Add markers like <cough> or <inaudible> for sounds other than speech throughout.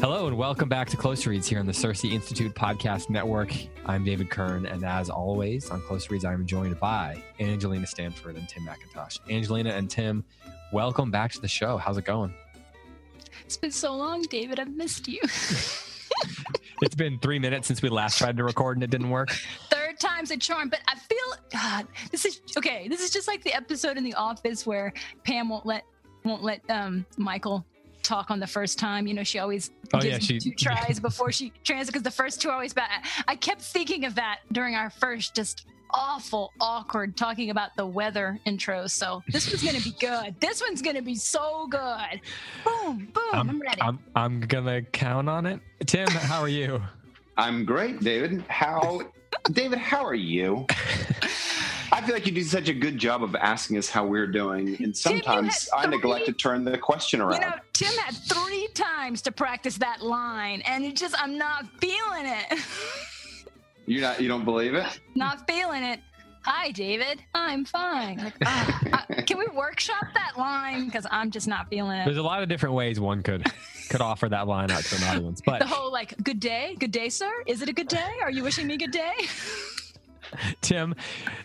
Hello and welcome back to Close Reads here on the CiRCE Institute Podcast Network. I'm David Kern, and as always on Close Reads, I'm joined by Angelina Stanford and Tim McIntosh. Angelina and Tim, welcome back to the show. How's it going? It's been so long, David. I've missed you. <laughs> it's been three minutes since we last tried to record and it didn't work. Third time's a charm, but I feel God. This is okay. This is just like the episode in The Office where Pam won't let won't let um, Michael talk on the first time. You know, she always Oh, gives yeah, she- two <laughs> tries before she translates because the first two are always bad. I kept thinking of that during our first just awful, awkward talking about the weather intro. So this one's gonna be good. This one's gonna be so good. Boom, boom. I'm, I'm, ready. I'm, I'm gonna count on it. Tim, how are you? <laughs> I'm great, David. How, David? How are you? <laughs> I feel like you do such a good job of asking us how we're doing, and sometimes I had neglect to turn the question around. You know, Tim had three times to practice that line, and it just, I'm not feeling it. <laughs> You're not. You don't believe it? not feeling it. Hi, David. I'm fine. Like, ah, uh, can we workshop that line? Because I'm just not feeling it. There's a lot of different ways one could could offer that line out to an audience, but The whole like, good day, good day, sir. Is it a good day? Are you wishing me good day? <laughs> <laughs> Tim,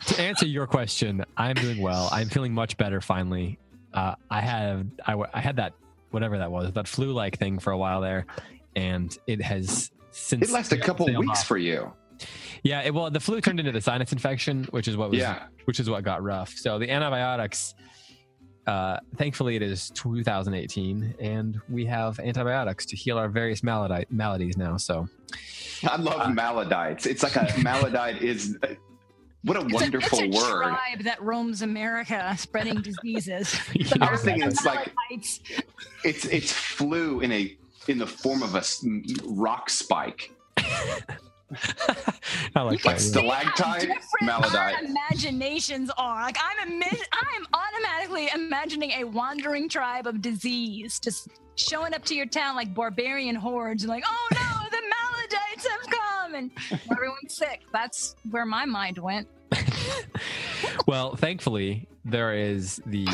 to answer your question, I'm doing well. I'm feeling much better finally. Uh, I have I, w- I had that whatever that was that flu like thing for a while there, and it has since It lasted a couple weeks off. for you. yeah. It, well, the flu turned into the sinus infection, which is what was Yeah. which is what got rough. So the antibiotics. Uh, thankfully, it is 2018, and we have antibiotics to heal our various maladi- maladies now. So I love Uh, maladites. It's like a <laughs> maladite is. What a It's a- wonderful it's a, word. tribe that roams America spreading diseases. <laughs> I was thinking it's like it's it's flu in a in the form of a rock spike. <laughs> <laughs> I like You can that. see yeah. how Stalactite, different imaginations are. Like I'm, imi- I'm automatically imagining a wandering tribe of disease just showing up to your town like barbarian hordes, and like, oh no, the maladites have come, and everyone's sick. That's where my mind went. <laughs> well, thankfully, there is the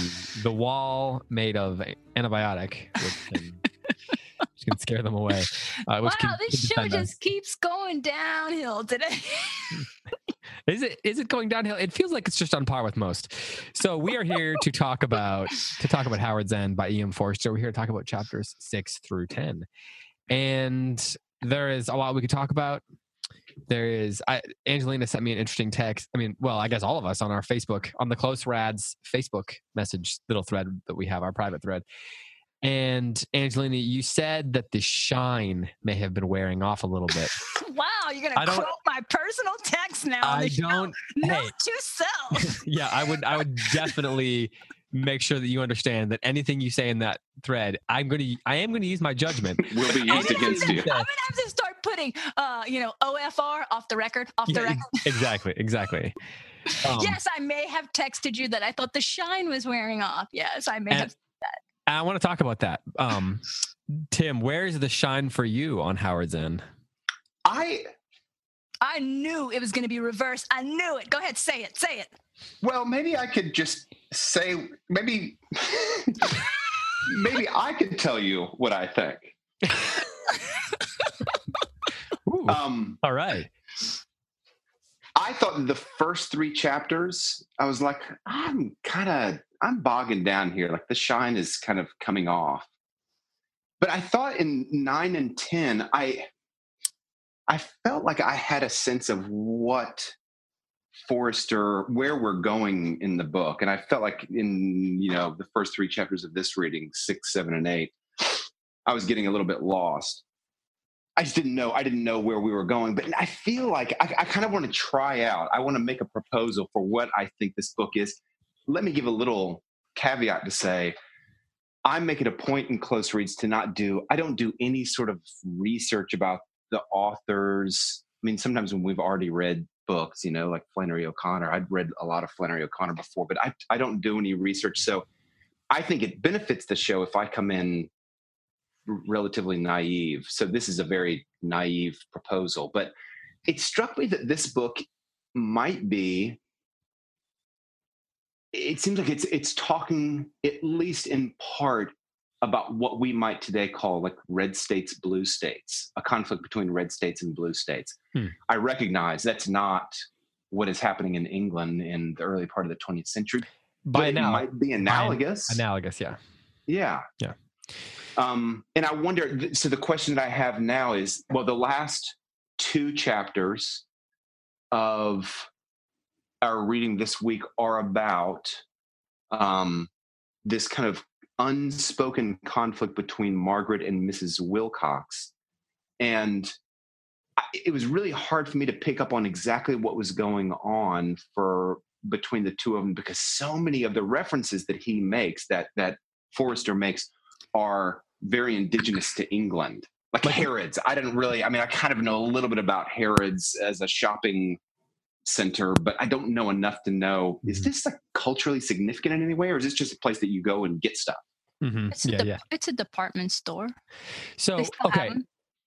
the wall made of antibiotic, which can, can scare them away. Uh, wow, can, this can show defend us. just keeps going downhill today. <laughs> Is it is it going downhill? It feels like it's just on par with most. So we are here to talk about to talk about Howard's End by E.M. Forster. We're here to talk about chapters six through ten, and there is a lot we could talk about. There is I, Angelina sent me an interesting text. I mean, well, I guess all of us on our Facebook on the Close Reads Facebook message little thread that we have, our private thread. And Angelina, you said that the shine may have been wearing off a little bit. <laughs> wow, you're gonna don't- quote my personal text now. I don't. Note hey, to self. <laughs> yeah, I would I would definitely make sure that you understand that anything you say in that thread, I'm going to I am going to use my judgment. <laughs> Will be used against you. I'm gonna have to start putting, uh, you know, OFR off the record, off the Yeah, record. exactly, exactly. Um, yes, I may have texted you that I thought the shine was wearing off. Yes, I may And- have. I want to talk about that. Um, Tim, where is the shine for you on Howard's End? I I knew it was going to be reversed. I knew it. Go ahead, say it. Say it. well, maybe I could just say maybe maybe I could tell you what I think. Ooh, Um, all right. I thought the first three chapters, I was like, I'm kind of, I'm bogging down here. Like the shine is kind of coming off. But I thought in nine and ten, I, I felt like I had a sense of what Forrester, where we're going in the book, and I felt like in you know the first three chapters of this reading, six, seven, and eight, I was getting a little bit lost. I just didn't know. I didn't know where we were going. But I feel like I, I kind of want to try out. I want to make a proposal for what I think this book is. Let me give a little caveat to say I make it a point in close reads to not do, I don't do any sort of research about the authors. I mean, sometimes when we've already read books, you know, like Flannery O'Connor, I'd read a lot of Flannery O'Connor before, but I, I don't do any research. So I think it benefits the show if I come in relatively naive. So this is a very naive proposal, but it struck me that this book might be it seems like it's it's talking at least in part about what we might today call like red states, blue states, a conflict between red states and blue states. Hmm. I recognize that's not what is happening in England in the early part of the 20th century, but By it now, might be analogous. analogous, yeah. Yeah. Yeah. Um, and I wonder, so the question that I have now is well, the last two chapters of our reading this week are about um, this kind of unspoken conflict between Margaret and Mrs. Wilcox. And I, it was really hard for me to pick up on exactly what was going on for between the two of them because so many of the references that he makes that that Forrester makes are very indigenous to England. Like Harrods. I didn't really I mean I kind of know a little bit about Harrods as a shopping center, but I don't know enough to know is Mhm. this like culturally significant in any way or is this just a place that you go and get stuff? hmm It's, a Yeah, dep- yeah. it's a department store. So okay,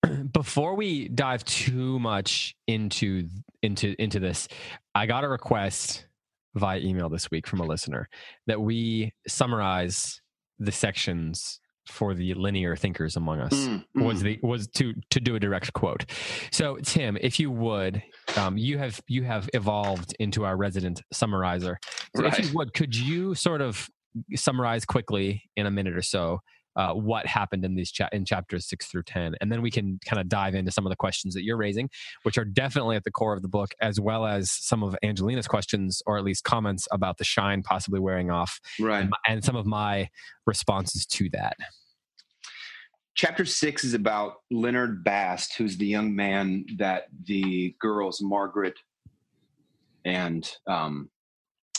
<clears throat> before we dive too much into into into this, I got a request via email this week from a listener that we summarize the sections for the linear thinkers among us. Mm, was mm. the was to to do a direct quote. So Tim, if you would, um, you have you have evolved into our resident summarizer. So if you would, could you sort of summarize quickly in a minute or so uh, what happened in these cha- in chapters six through ten, and then we can kind of dive into some of the questions that you're raising, which are definitely at the core of the book, as well as some of Angelina's questions or at least comments about the shine possibly wearing off, right. and, and some of my responses to that. Chapter six is about Leonard Bast, who's the young man that the girls, Margaret and, um,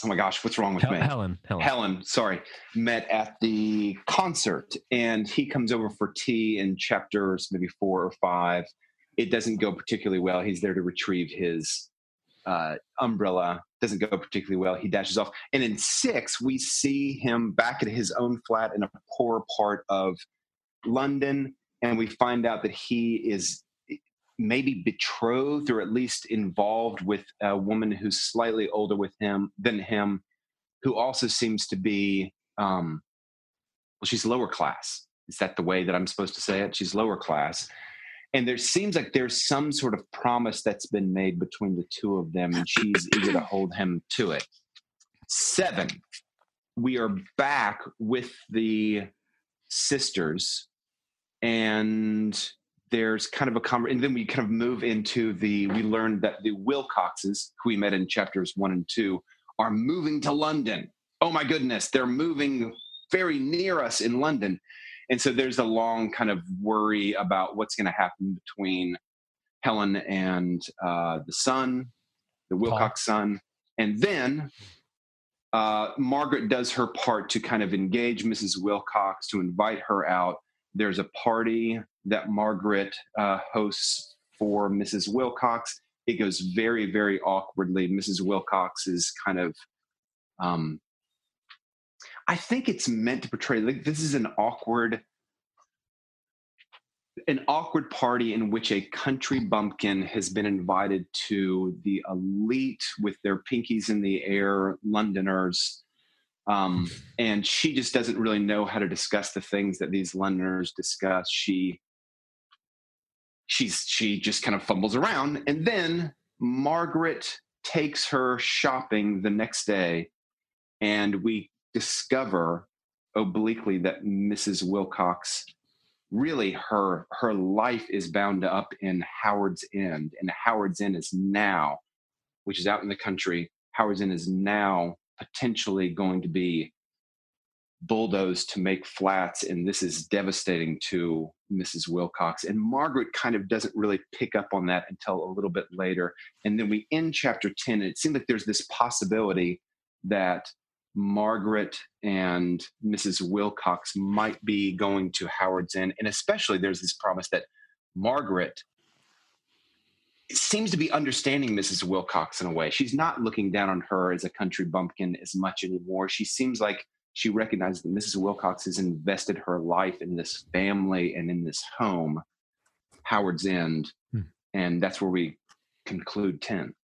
oh my gosh, what's wrong with Hel- me? Helen, Helen, Helen, sorry, met at the concert. And he comes over for tea in chapters maybe four or five. It doesn't go particularly well. He's there to retrieve his uh, umbrella. Doesn't go particularly well. He dashes off. And in six, we see him back at his own flat in a poor part of London. And we find out that he is maybe betrothed or at least involved with a woman who's slightly older with him than him who also seems to be um well she's lower class. Is that the way that i'm supposed to say it? She's lower class. And there seems like there's some sort of promise that's been made between the two of them and she's eager to hold him to it. Seven we are back with the sisters and there's kind of a conver- and then we kind of move into the we learned that the wilcoxes who we met in chapters one and two are moving to london. Oh my goodness they're moving very near us in london. And so there's a long kind of worry about what's going to happen between helen and uh, the son the wilcox son. And then uh, margaret does her part to kind of engage mrs wilcox to invite her out. There's a party that Margaret uh, hosts for Mrs. Wilcox. It goes very, very awkwardly. Mrs. Wilcox is kind of, um, I think it's meant to portray like this is an awkward, an awkward party in which a country bumpkin has been invited to the elite with their pinkies in the air Londoners um, and she just doesn't really know how to discuss the things that these Londoners discuss. She she's she just kind of fumbles around, and then Margaret takes her shopping the next day, and we discover obliquely that Mrs. Wilcox really her her life is bound up in Howard's End, and Howard's End is now, which is out in the country. Howard's End is now potentially going to be bulldozed to make flats, and this is devastating to Mrs. Wilcox. And Margaret kind of doesn't really pick up on that until a little bit later. And then we end chapter 10, and it seems like there's this possibility that Margaret and Mrs. Wilcox might be going to Howard's End. And especially there's this promise that Margaret seems to be understanding Mrs. Wilcox in a way. She's not looking down on her as a country bumpkin as much anymore. She seems like she recognizes that Mrs. Wilcox has invested her life in this family and in this home, Howard's End. Hmm. And that's where we conclude 10.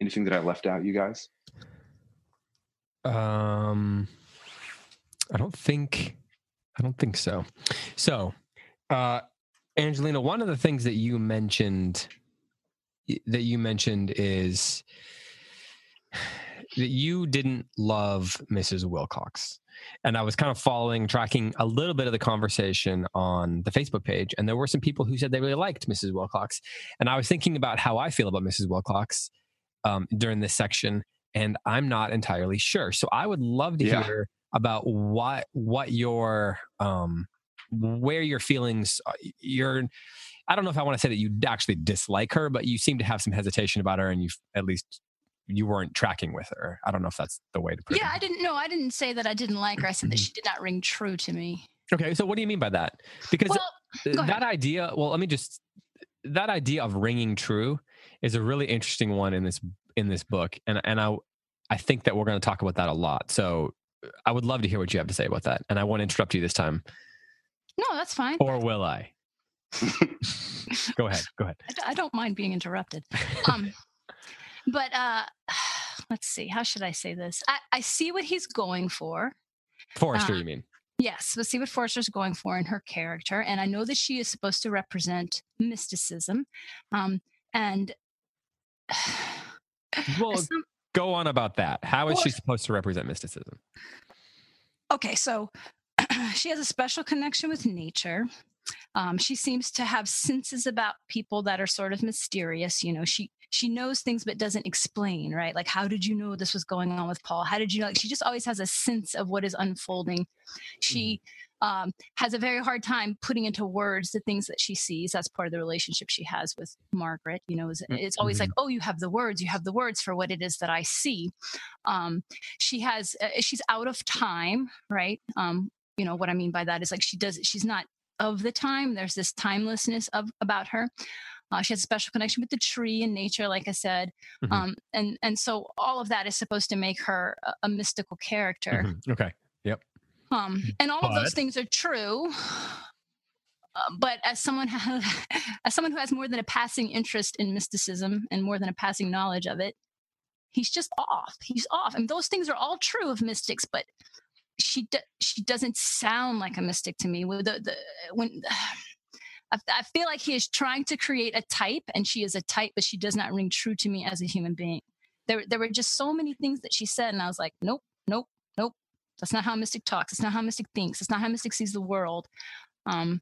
Anything that I left out, you guys? Um, I don't think I don't think so. So, uh, Angelina, one of the things that you mentioned that you mentioned is that you didn't love Mrs. Wilcox. And I was kind of following, tracking a little bit of the conversation on the Facebook page. And there were some people who said they really liked Mrs. Wilcox. And I was thinking about how I feel about Mrs. Wilcox um, during this section. And I'm not entirely sure. So I would love to Yeah. hear about what what your um where your feelings uh, your I don't know if I want to say that you actually dislike her, but you seem to have some hesitation about her, and you've at least you weren't tracking with her. I don't know if that's the way to put Yeah, it. Yeah, I didn't know. I didn't say that I didn't like her. I said that Mm-hmm. she did not ring true to me. Okay, so what do you mean by that? Because Well, th- go ahead. that idea, well, let me just that idea of ringing true is a really interesting one in this in this book, and and I I think that we're going to talk about that a lot. So I would love to hear what you have to say about that, and I won't interrupt you this time, no, that's fine. or will I? <laughs> go ahead. Go ahead. I don't mind being interrupted. Um, <laughs> but uh, <sighs> let's see. How should I say this? I, I see what he's going for. Forrester, Uh, you mean? Yes, let's see what Forster's going for in her character. And I know that she is supposed to represent mysticism. Um, and <sighs> Well, some- go on about that. How is she supposed to represent mysticism? okay, so <clears throat> she has a special connection with nature. Um, she seems to have senses about people that are sort of mysterious. You know, she she knows things but doesn't explain, right? Like, how did you know this was going on with Paul? How did you know? Like, she just always has a sense of what is unfolding. She um, has a very hard time putting into words the things that she sees. That's part of the relationship she has with Margaret. You know, is Mm, it's always like, oh, you have the words, you have the words for what it is that I see. Um, she has, uh, she's out of time, right? Um, you know what I mean by that is like she does, she's not of the time. There's this timelessness of about her. Uh, she has a special connection with the tree and nature, like I said, Mhm. um, and and so all of that is supposed to make her a, a mystical character. Mhm. Okay. Yep. Um, and all of those things are true. Uh, but as someone <laughs> who, as someone who has more than a passing interest in mysticism and more than a passing knowledge of it, he's just off. He's off, and those things are all true of mystics. But she do, she doesn't sound like a mystic to me. With the, the when <sighs> I, I feel like he is trying to create a type, and she is a type, but she does not ring true to me as a human being. There there were just so many things that she said, and I was like, nope, nope, nope. That's not how mystic talks. It's not how mystic thinks. It's not how mystic sees the world. Um,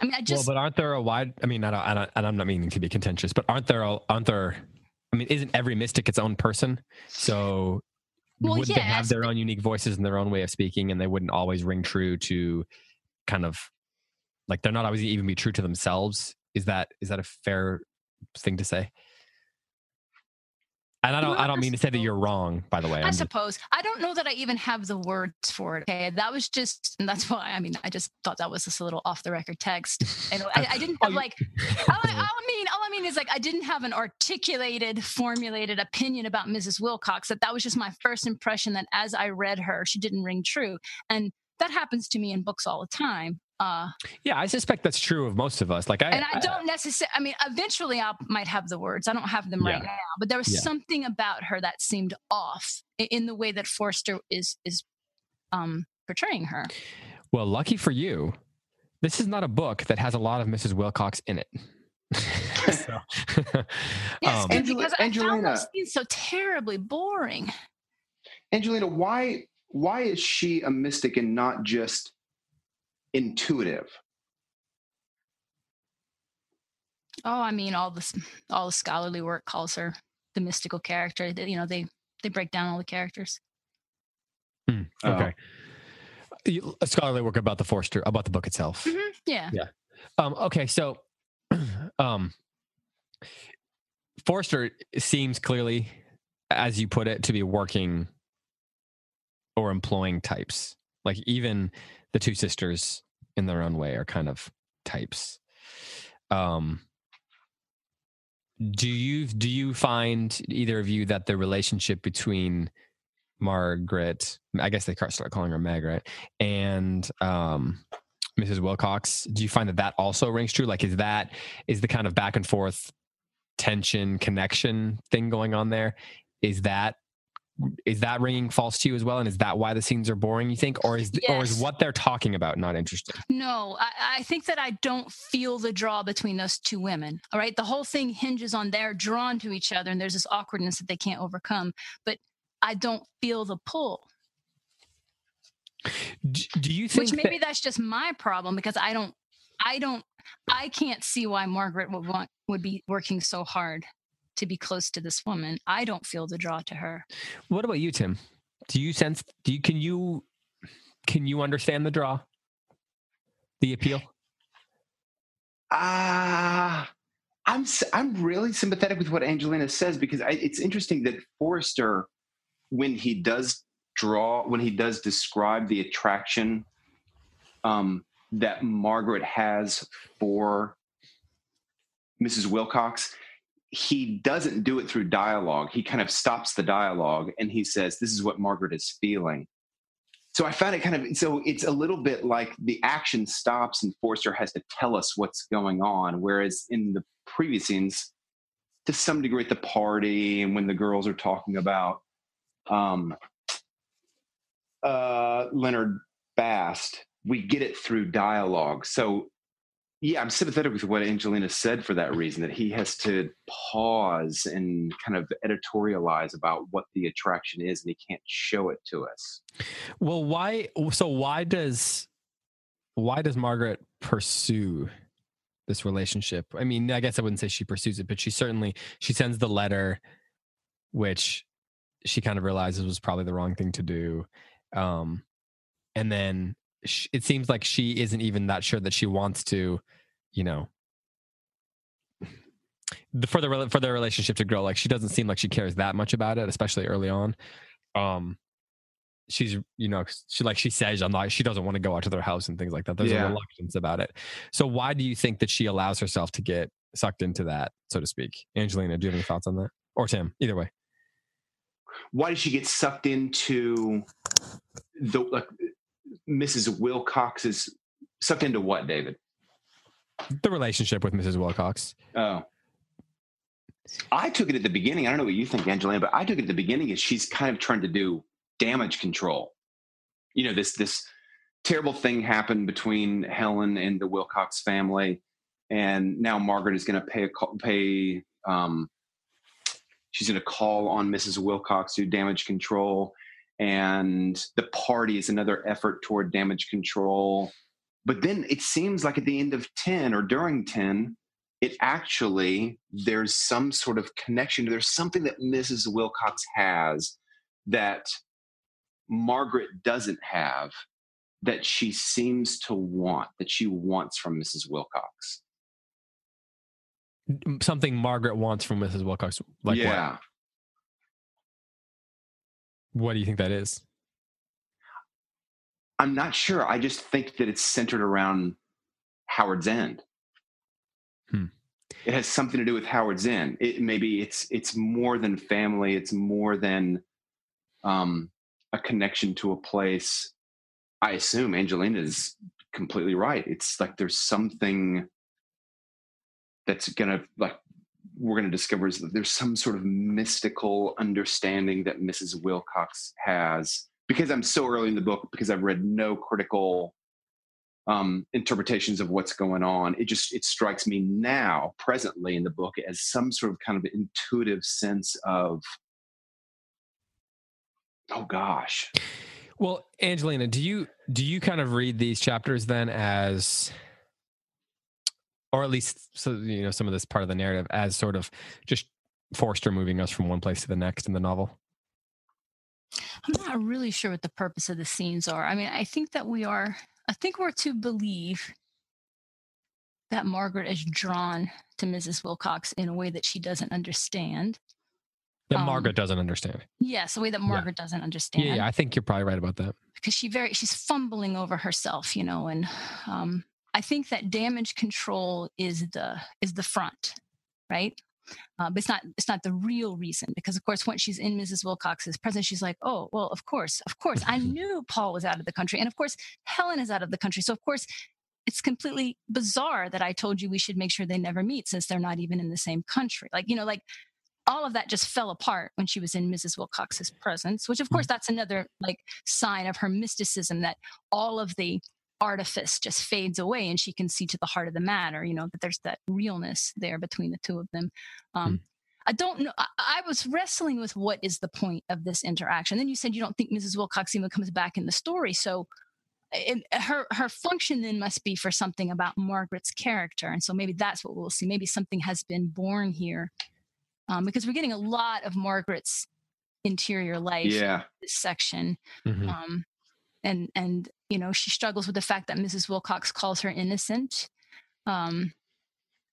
I mean, I just well, but aren't there a wide? I mean, I don't, I don't, and I'm not meaning to be contentious, but aren't there? A, aren't there? I mean, isn't every mystic its own person? So Well, wouldn't they have their own unique voices and their own way of speaking, and they wouldn't always ring true to kind of like they're not always even be true to themselves? Is that is that a fair thing to say? And I don't, I don't mean to say that you're wrong. By the way, I suppose I don't know that I even have the words for it. Okay, that was just, and that's why. I mean, I just thought that was just a little off the record text, and I, I didn't <laughs> Oh, have like. <laughs> All I, all I mean, all I mean is like I didn't have an articulated, formulated opinion about Mrs. Wilcox. That that was just my first impression. That as I read her, she didn't ring true, and that happens to me in books all the time. Uh, yeah, I suspect that's true of most of us. Like I, and I don't necessarily. I mean, eventually I might have the words. I don't have them right now, but there was Yeah. something about her that seemed off in the way that Forster is is um, portraying her. Well, lucky for you, this is not a book that has a lot of Mrs. Wilcox in it. <laughs> so, <laughs> Yes, um, good, Angela- because I found Angelina. those scenes so terribly boring. Angelina, why why is she a mystic and not just intuitive? Oh, I mean, all this all the scholarly work calls her the mystical character. They- You know, they they break down all the characters. Oh. okay. You- A scholarly work about the Forster, about the book itself. Mhm, Yeah. Um, okay, so <clears throat> um, Forster seems clearly, as you put it, to be working or employing types. Like even the two sisters, in their own way, are kind of types. Um, do you do you find either of you that the relationship between Margaret, I guess they start calling her Margaret, and um, Mrs. Wilcox, do you find that that also rings true? Like, is that is the kind of back and forth tension connection thing going on there? Is that is that ringing false to you as well? And is that why the scenes are boring? You think, or is or is what they're talking about not interesting? No, I, I think that I don't feel the draw between those two women. All right. The whole thing hinges on they're drawn to each other and there's this awkwardness that they can't overcome. But I don't feel the pull. D- Do you think Which maybe that, that's just my problem because I don't I don't I can't see why Margaret would want would be working so hard to be close to this woman. I don't feel the draw to her. what about you, Tim? Do you sense? Do you can you can you understand the draw, the appeal? Ah, I'm I'm really sympathetic with what Angelina says because I, it's interesting that Forrester, when he does draw, when he does describe the attraction um, that Margaret has for Mrs. Wilcox, he doesn't do it through dialogue. He kind of stops the dialogue and he says, "This is what Margaret is feeling." so I found it kind of so it's a little bit like the action stops and Forster has to tell us what's going on, whereas in the previous scenes, to some degree at the party and when the girls are talking about um, uh, Leonard Bast, we get it through dialogue. So yeah, I'm sympathetic with what Angelina said for that reason that he has to pause and kind of editorialize about what the attraction is, and he can't show it to us. Well, why? So why does why does Margaret pursue this relationship? I mean, I guess I wouldn't say she pursues it, but she certainly she sends the letter, which she kind of realizes was probably the wrong thing to do, um, and then it seems like she isn't even that sure that she wants to, you know. The, for the for their relationship to grow, like she doesn't seem like she cares that much about it, especially early on. Um, she's you know she like she says i'm not she doesn't want to go out to their house and things like that there's Yeah. a reluctance about it so why do you think that she allows herself to get sucked into that so to speak angelina do you have any thoughts on that or tim either way why did she get sucked into the like Mrs. Wilcox's sucked into what, David? the relationship with mrs wilcox Oh. I took it at the beginning. I don't know what you think, Angelina, but I took it at the beginning as she's kind of trying to do damage control. You know, this this terrible thing happened between Helen and the Wilcox family, and now Margaret is going to pay a call, pay. Um, she's going to call on Mrs. Wilcox to do damage control, and the party is another effort toward damage control. But then it seems like at the end of ten or during ten, it actually there's some sort of connection. There's something that mrs wilcox has that margaret doesn't have that she seems to want that she wants from mrs wilcox. Something margaret wants from mrs wilcox like yeah. what what do you think that is? I'm not sure. I just think that it's centered around howard's end. Hmm. it has something to do with howard's end. It maybe it's it's more than family. It's more than um a connection to a place. I assume angelina is completely right. It's like there's something that's gonna like we're gonna discover is that there's some sort of mystical understanding that mrs wilcox has because i'm so early in the book because i've read no critical um, interpretations of what's going on. It just it strikes me now, presently in the book, as some sort of kind of intuitive sense of, oh gosh, well angelina do you do you kind of read these chapters then as or at least so you know some of this part of the narrative as sort of just forster moving us from one place to the next in the novel I'm not really sure what the purpose of the scenes are. I mean, I think that we are, I think we're to believe that Margaret is drawn to Mrs. Wilcox in a way that she doesn't understand. that Um, margaret doesn't understand Yes, a way that Yeah. Margaret doesn't understand. yeah, yeah i think you're probably right about that because she very she's fumbling over herself you know and um i think that damage control is the is the front right? Uh, but it's not it's not the real reason because of course once she's in mrs wilcox's presence she's like oh well of course of course i <laughs> knew paul was out of the country and of course helen is out of the country. So of course it's completely bizarre that i told you we should make sure they never meet since they're not even in the same country. Like you know like all of that just fell apart when she was in Mrs. Wilcox's presence, which of course that's another like sign of her mysticism that all of the artifice just fades away and she can see to the heart of the matter, you know, that there's that realness there between the two of them. Um, mm. I don't know. I, I, was wrestling with what is the point of this interaction. Then you said you don't think Mrs. Wilcox even comes back in the story. So it, her her function then must be for something about Margaret's character, and so maybe that's what we'll see. Maybe something has been born here, um, because we're getting a lot of Margaret's interior life. Yeah, this section, mm-hmm. um, and and you know she struggles with the fact that Mrs. Wilcox calls her innocent. Um,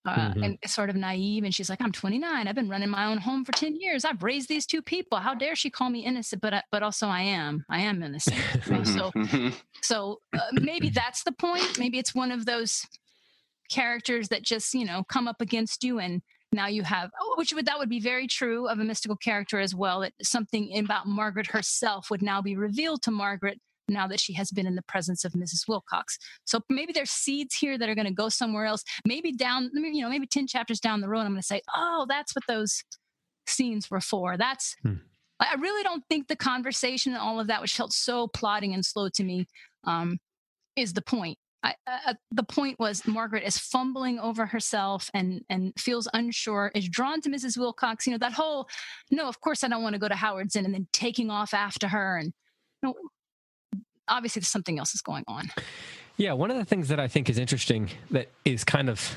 uh, mm-hmm. and sort of naive. And she's like, "I'm 29. I've been running my own home for 10 years. I've raised these two people. How dare she call me innocent? But but also I am. I am innocent. so <laughs> so uh, maybe that's the point. Maybe it's one of those characters that just you know come up against you and now you have oh, which would that would be very true of a mystical character as well that something about margaret herself would now be revealed to margaret now that she has been in the presence of Mrs. Wilcox. So maybe there's seeds here that are going to go somewhere else. Maybe down, you know, maybe 10 chapters down the road, I'm going to say, oh, that's what those scenes were for. That's, hmm. I really don't think the conversation and all of that, which felt so plodding and slow to me, um, is the point. I, uh, the point was Margaret is fumbling over herself and and feels unsure, is drawn to Mrs. Wilcox. You know that whole, no, of course I don't want to go to Howard's End, and then taking off after her, and you know, obviously something else is going on. Yeah, one of the things that I think is interesting that is kind of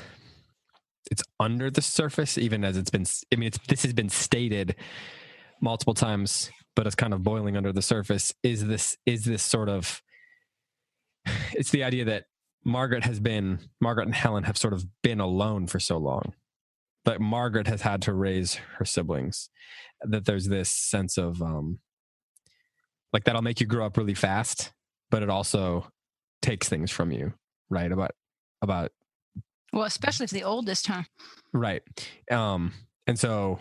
it's under the surface, even as it's been. I mean, it's this has been stated multiple times, but it's kind of boiling under the surface. Is this is this sort of? It's the idea that Margaret has been Margaret and Helen have sort of been alone for so long that Margaret has had to raise her siblings. That there's this sense of um, like that'll make you grow up really fast but it also takes things from you, right? About about well, especially if the oldest, huh? Right. Um, and so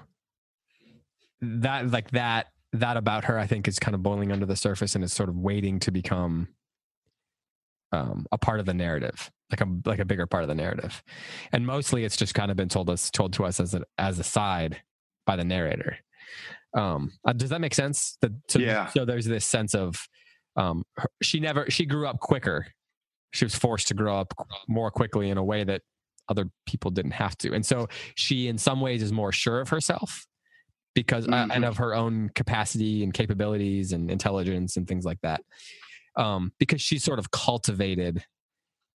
that like that that about her, I think, is kind of boiling under the surface and is sort of waiting to become um, a part of the narrative, like a like a bigger part of the narrative. And mostly, it's just kind of been told us told to us as a as a side by the narrator. Um, uh, does that make sense? That so, yeah. So there's this sense of um, her, she never she grew up quicker. She was forced to grow up more quickly in a way that other people didn't have to, and so she, in some ways, is more sure of herself because mm-hmm. uh, and of her own capacity and capabilities and intelligence and things like that. Um, because she's sort of cultivated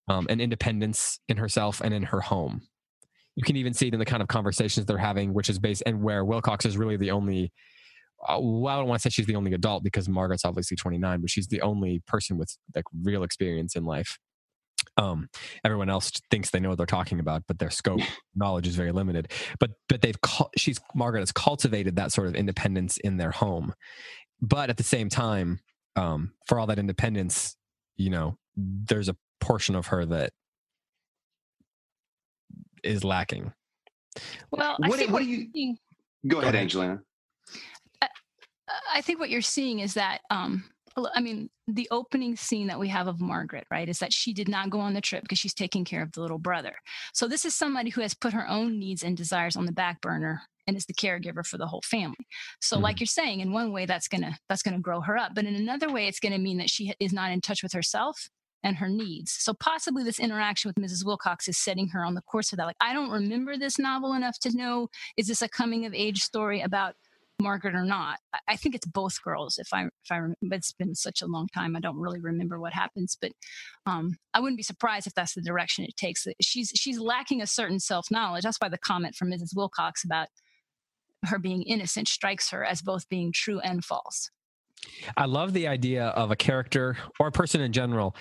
um, an independence in herself and in her home. You can even see it in the kind of conversations they're having, which is based and where Wilcox is really the only well, I don't want to say she's the only adult because Margaret's obviously 29, but she's the only person with like real experience in life. Um, everyone else thinks they know what they're talking about, but their scope <laughs> knowledge is very limited. But but they've she's Margaret has cultivated that sort of independence in their home, but at the same time, um, for all that independence, you know, there's a portion of her that is lacking. Well, what, what do you? Go ahead, Angelina. I think what you're seeing is that, um, I mean, the opening scene that we have of Margaret, right, is that she did not go on the trip because she's taking care of the little brother. So this is somebody who has put her own needs and desires on the back burner and is the caregiver for the whole family. So, mm-hmm. like you're saying, in one way that's gonna that's gonna grow her up, but in another way, it's gonna mean that she is not in touch with herself and her needs. So possibly this interaction with Mrs. Wilcox is setting her on the course of that. Like, I don't remember this novel enough to know is this a coming of age story about Margaret or not. I think it's both girls. If I if I remember, it's been such a long time, I don't really remember what happens. But um, I wouldn't be surprised if that's the direction it takes. She's she's lacking a certain self knowledge. That's why the comment from Mrs. Wilcox about her being innocent strikes her as both being true and false. I love the idea of a character or a person in general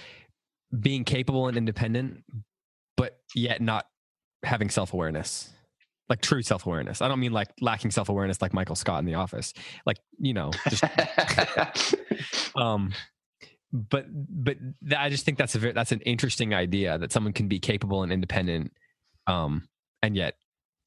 being capable and independent, but yet not having self awareness like true self awareness. I don't mean like lacking self awareness like Michael Scott in The Office. Like you know, just <laughs> um, but but th- I just think that's a very, that's an interesting idea that someone can be capable and independent, um, and yet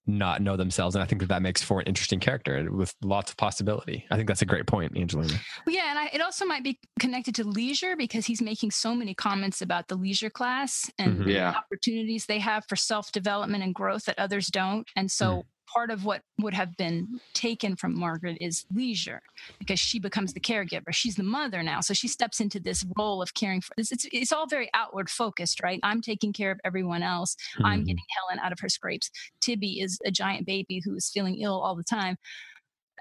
not know themselves. And i think that that makes for an interesting character with lots of possibility. I think that's a great point angelina. Well, yeah and I, it also might be connected to leisure because he's making so many comments about the leisure class and mm-hmm. yeah. the opportunities they have for self-development and growth that others don't. And so mm part of what would have been taken from Margaret is leisure because she becomes the caregiver. She's the mother now. So she steps into this role of caring for it's, it's, it's all very outward focused, right? I'm taking care of everyone else. I'm Mhm. getting Helen out of her scrapes. Tibby is a giant baby who is feeling ill all the time.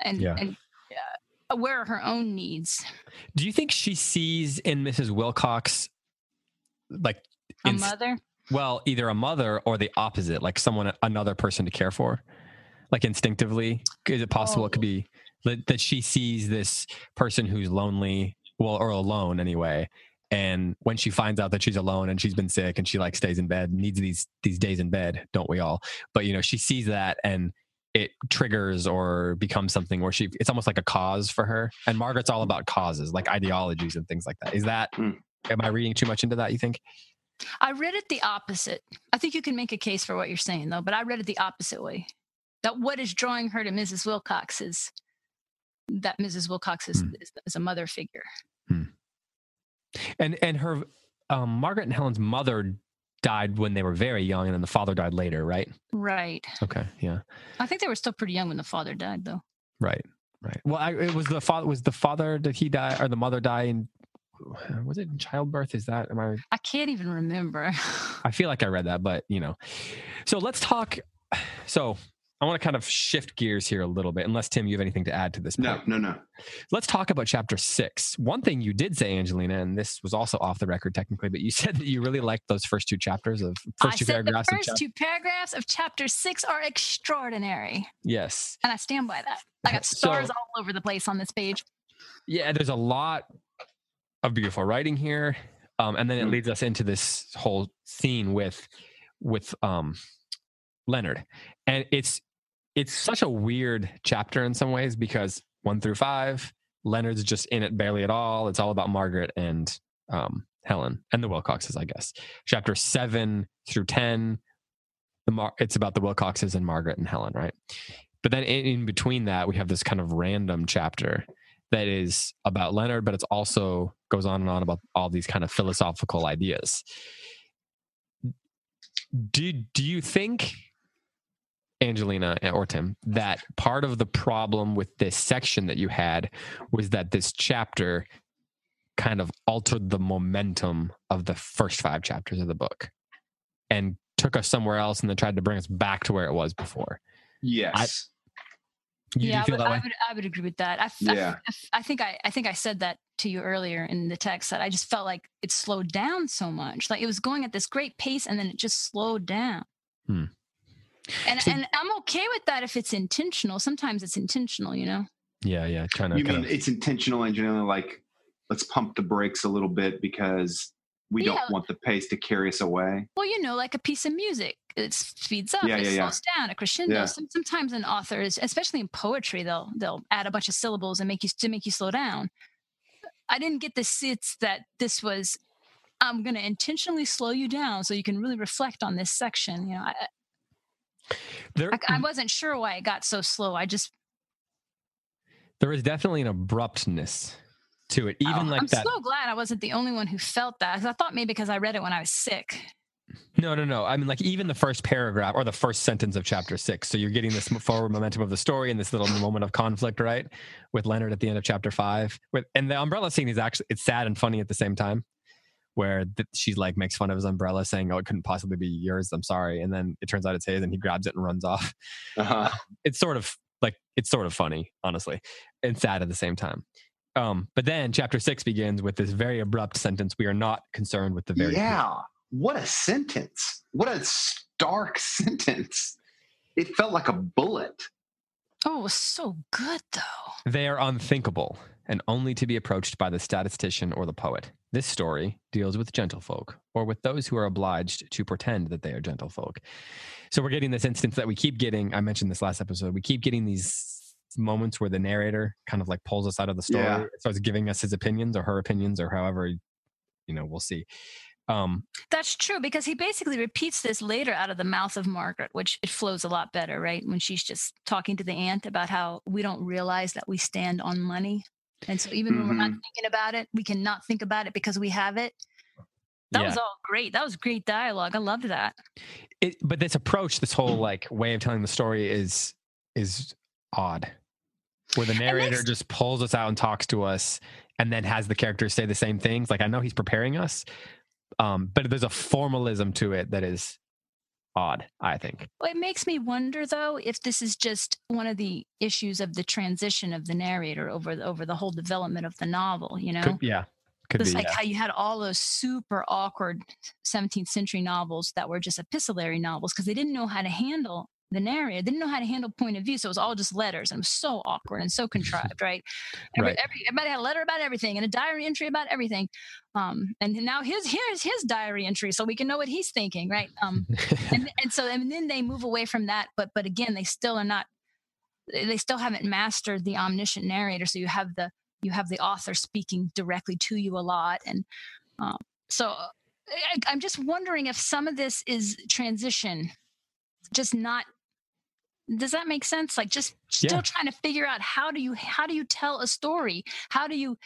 And, Yeah. and uh, aware of her own needs. Do you think she sees in Mrs. Wilcox like A mother. well, either a mother or the opposite, like someone another person to care for? Like instinctively, is it possible it could Oh. be that, that she sees this person who's lonely, well, or alone anyway, and when she finds out that she's alone and she's been sick and she like stays in bed, needs these these days in bed, don't we all? But you know, she sees that and it triggers or becomes something where she it's almost like a cause for her. And Margaret's all about causes, like ideologies and things like that. Is that Mm. am I reading too much into that, you think? I read it the opposite. I think you can make a case for what you're saying, though, but I read it the opposite way. That what is drawing her to Mrs. Wilcox is that Mrs. Wilcox is, Hmm. is, is a mother figure. And and her um, Margaret and Helen's mother died when they were very young, and then the father died later, right? Right. Okay, yeah, I think they were still pretty young when the father died, though. right, right. Well, I, it was the father. Was the father? Did he die or the mother die in? Was it in childbirth? Is that? Am I? I can't even remember. I feel like I read that, but you know. So let's talk. So I want to kind of shift gears here a little bit, unless Tim, you have anything to add to this. No, point. no, no. Let's talk about chapter six. One thing you did say, Angelina, and this was also off the record technically, but you <laughs> said that you really liked those first two chapters of first I two said the paragraphs of first chapter. two paragraphs of chapter six are extraordinary, Yes. and I stand by that. I got <laughs> So- stars all over the place on this page. Yeah, there's a lot of beautiful writing here. Um, and then it Mm. leads us into this whole scene with with um Leonard. And it's it's such a weird chapter in some ways because one through five, Leonard's just in it barely at all. It's all about Margaret and um Helen and the Wilcoxes, I guess. Chapter seven through ten, the Mar- it's about the Wilcoxes and Margaret and Helen, right? But then in, in between that, we have this kind of random chapter that is about Leonard, but it's also goes on and on about all these kind of philosophical ideas. Do do you think, Angelina or Tim, that part of the problem with this section that you had was that this chapter kind of altered the momentum of the first five chapters of the book and took us somewhere else and then tried to bring us back to where it was before? Yes. You yeah, do feel I would, that I would, I would agree with that. I, f- I f- Yeah. I f- I think I, I think I said that to you earlier in the text that I just felt like it slowed down so much. Like it was going at this great pace and then it just slowed down. Hmm. And So- and I'm okay with that if it's intentional. Sometimes it's intentional, you know. Yeah, yeah. Trying to you kind mean of, it's intentional and engineering? Like, let's pump the brakes a little bit because we Yeah. don't want the pace to carry us away. Well, you know, like a piece of music, it speeds up, Yeah, it yeah, yeah. slows down, a crescendo. Yeah. Sometimes an author is, especially in poetry, they'll they'll add a bunch of syllables and make you to make you slow down. I didn't get the sense that this was. I'm going to intentionally slow you down so you can really reflect on this section. You know, I, there, I, I wasn't sure why it got so slow. I just there was definitely an abruptness to it, even oh, like I'm that. so glad I wasn't the only one who felt that. I thought maybe because I read it when I was sick. No, no, no. I mean, like even the first paragraph or the first sentence of chapter six. So you're getting this forward momentum of the story and this little moment of conflict, right? With Leonard at the end of chapter five. With and the umbrella scene is actually it's sad and funny at the same time, where th- she's like makes fun of his umbrella, saying, "Oh, it couldn't possibly be yours. I'm sorry." And then it turns out it's his, and he grabs it and runs off. Uh-huh. <laughs> It's sort of like it's sort of funny, honestly, and sad at the same time. Um, but then chapter six begins with this very abrupt sentence: "We are not concerned with the very Yeah. What a sentence. What a stark <laughs> sentence. It felt like a bullet. Oh, it was so good though. They are unthinkable and only to be approached by the statistician or the poet. This story deals with gentlefolk, or with those who are obliged to pretend that they are gentlefolk. So we're getting this instance that we keep getting. I mentioned this last episode. We keep getting these moments where the narrator kind of like pulls us out of the story, Yeah. starts giving us his opinions or her opinions or however, you know, we'll see. Um, That's true because he basically repeats this later out of the mouth of Margaret, which it flows a lot better, right? When she's just talking to the aunt about how we don't realize that we stand on money. And so even when we're not thinking about it, we cannot think about it because we have it. That Yeah. was all great. That was great dialogue. I loved that. it, but this approach, this whole like way of telling the story is is odd. Where the narrator just pulls us out and talks to us and then has the characters say the same things. Like I know he's preparing us, um, but there's a formalism to it that is odd, I think. Well, it makes me wonder, though, if this is just one of the issues of the transition of the narrator over the, over the whole development of the novel. You know, Could, yeah. Could Just be. like yeah. how you had all those super awkward 17th century novels that were just epistolary novels because they didn't know how to handle the narrator, didn't know how to handle point of view. So it was all just letters and it was so awkward and so <laughs> contrived, right? Every, Right. every, everybody had a letter about everything and a diary entry about everything. Um, and now his here's his diary entry so we can know what he's thinking, right? <laughs> Um, and, and so and then they move away from that, but but again, they still are not they still haven't mastered the omniscient narrator. So you have the you have the author speaking directly to you a lot and um, so uh, I, i'm just wondering if some of this is transition just not does that make sense like just still Yeah. trying to figure out how do you how do you tell a story how do you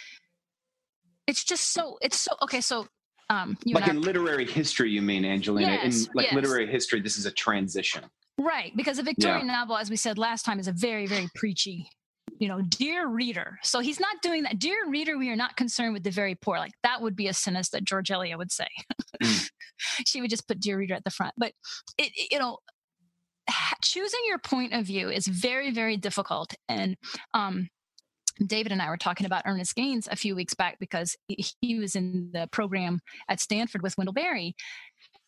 it's just so it's so okay so um you like and I- in literary history, you mean, Angelina? Yes, in like yes. literary history, this is a transition. Right, because a Victorian novel, as we said last time, is a very, very preachy. You know, dear reader. So he's not doing that. Dear reader, we are not concerned with the very poor. Like that would be a sentence that George Eliot would say. Mm. <laughs> she would just put dear reader at the front. But it, it- you know, ha- choosing your point of view is very, very difficult. And um, David and I were talking about Ernest Gaines a few weeks back because he- was in the program at Stanford with Wendell Berry,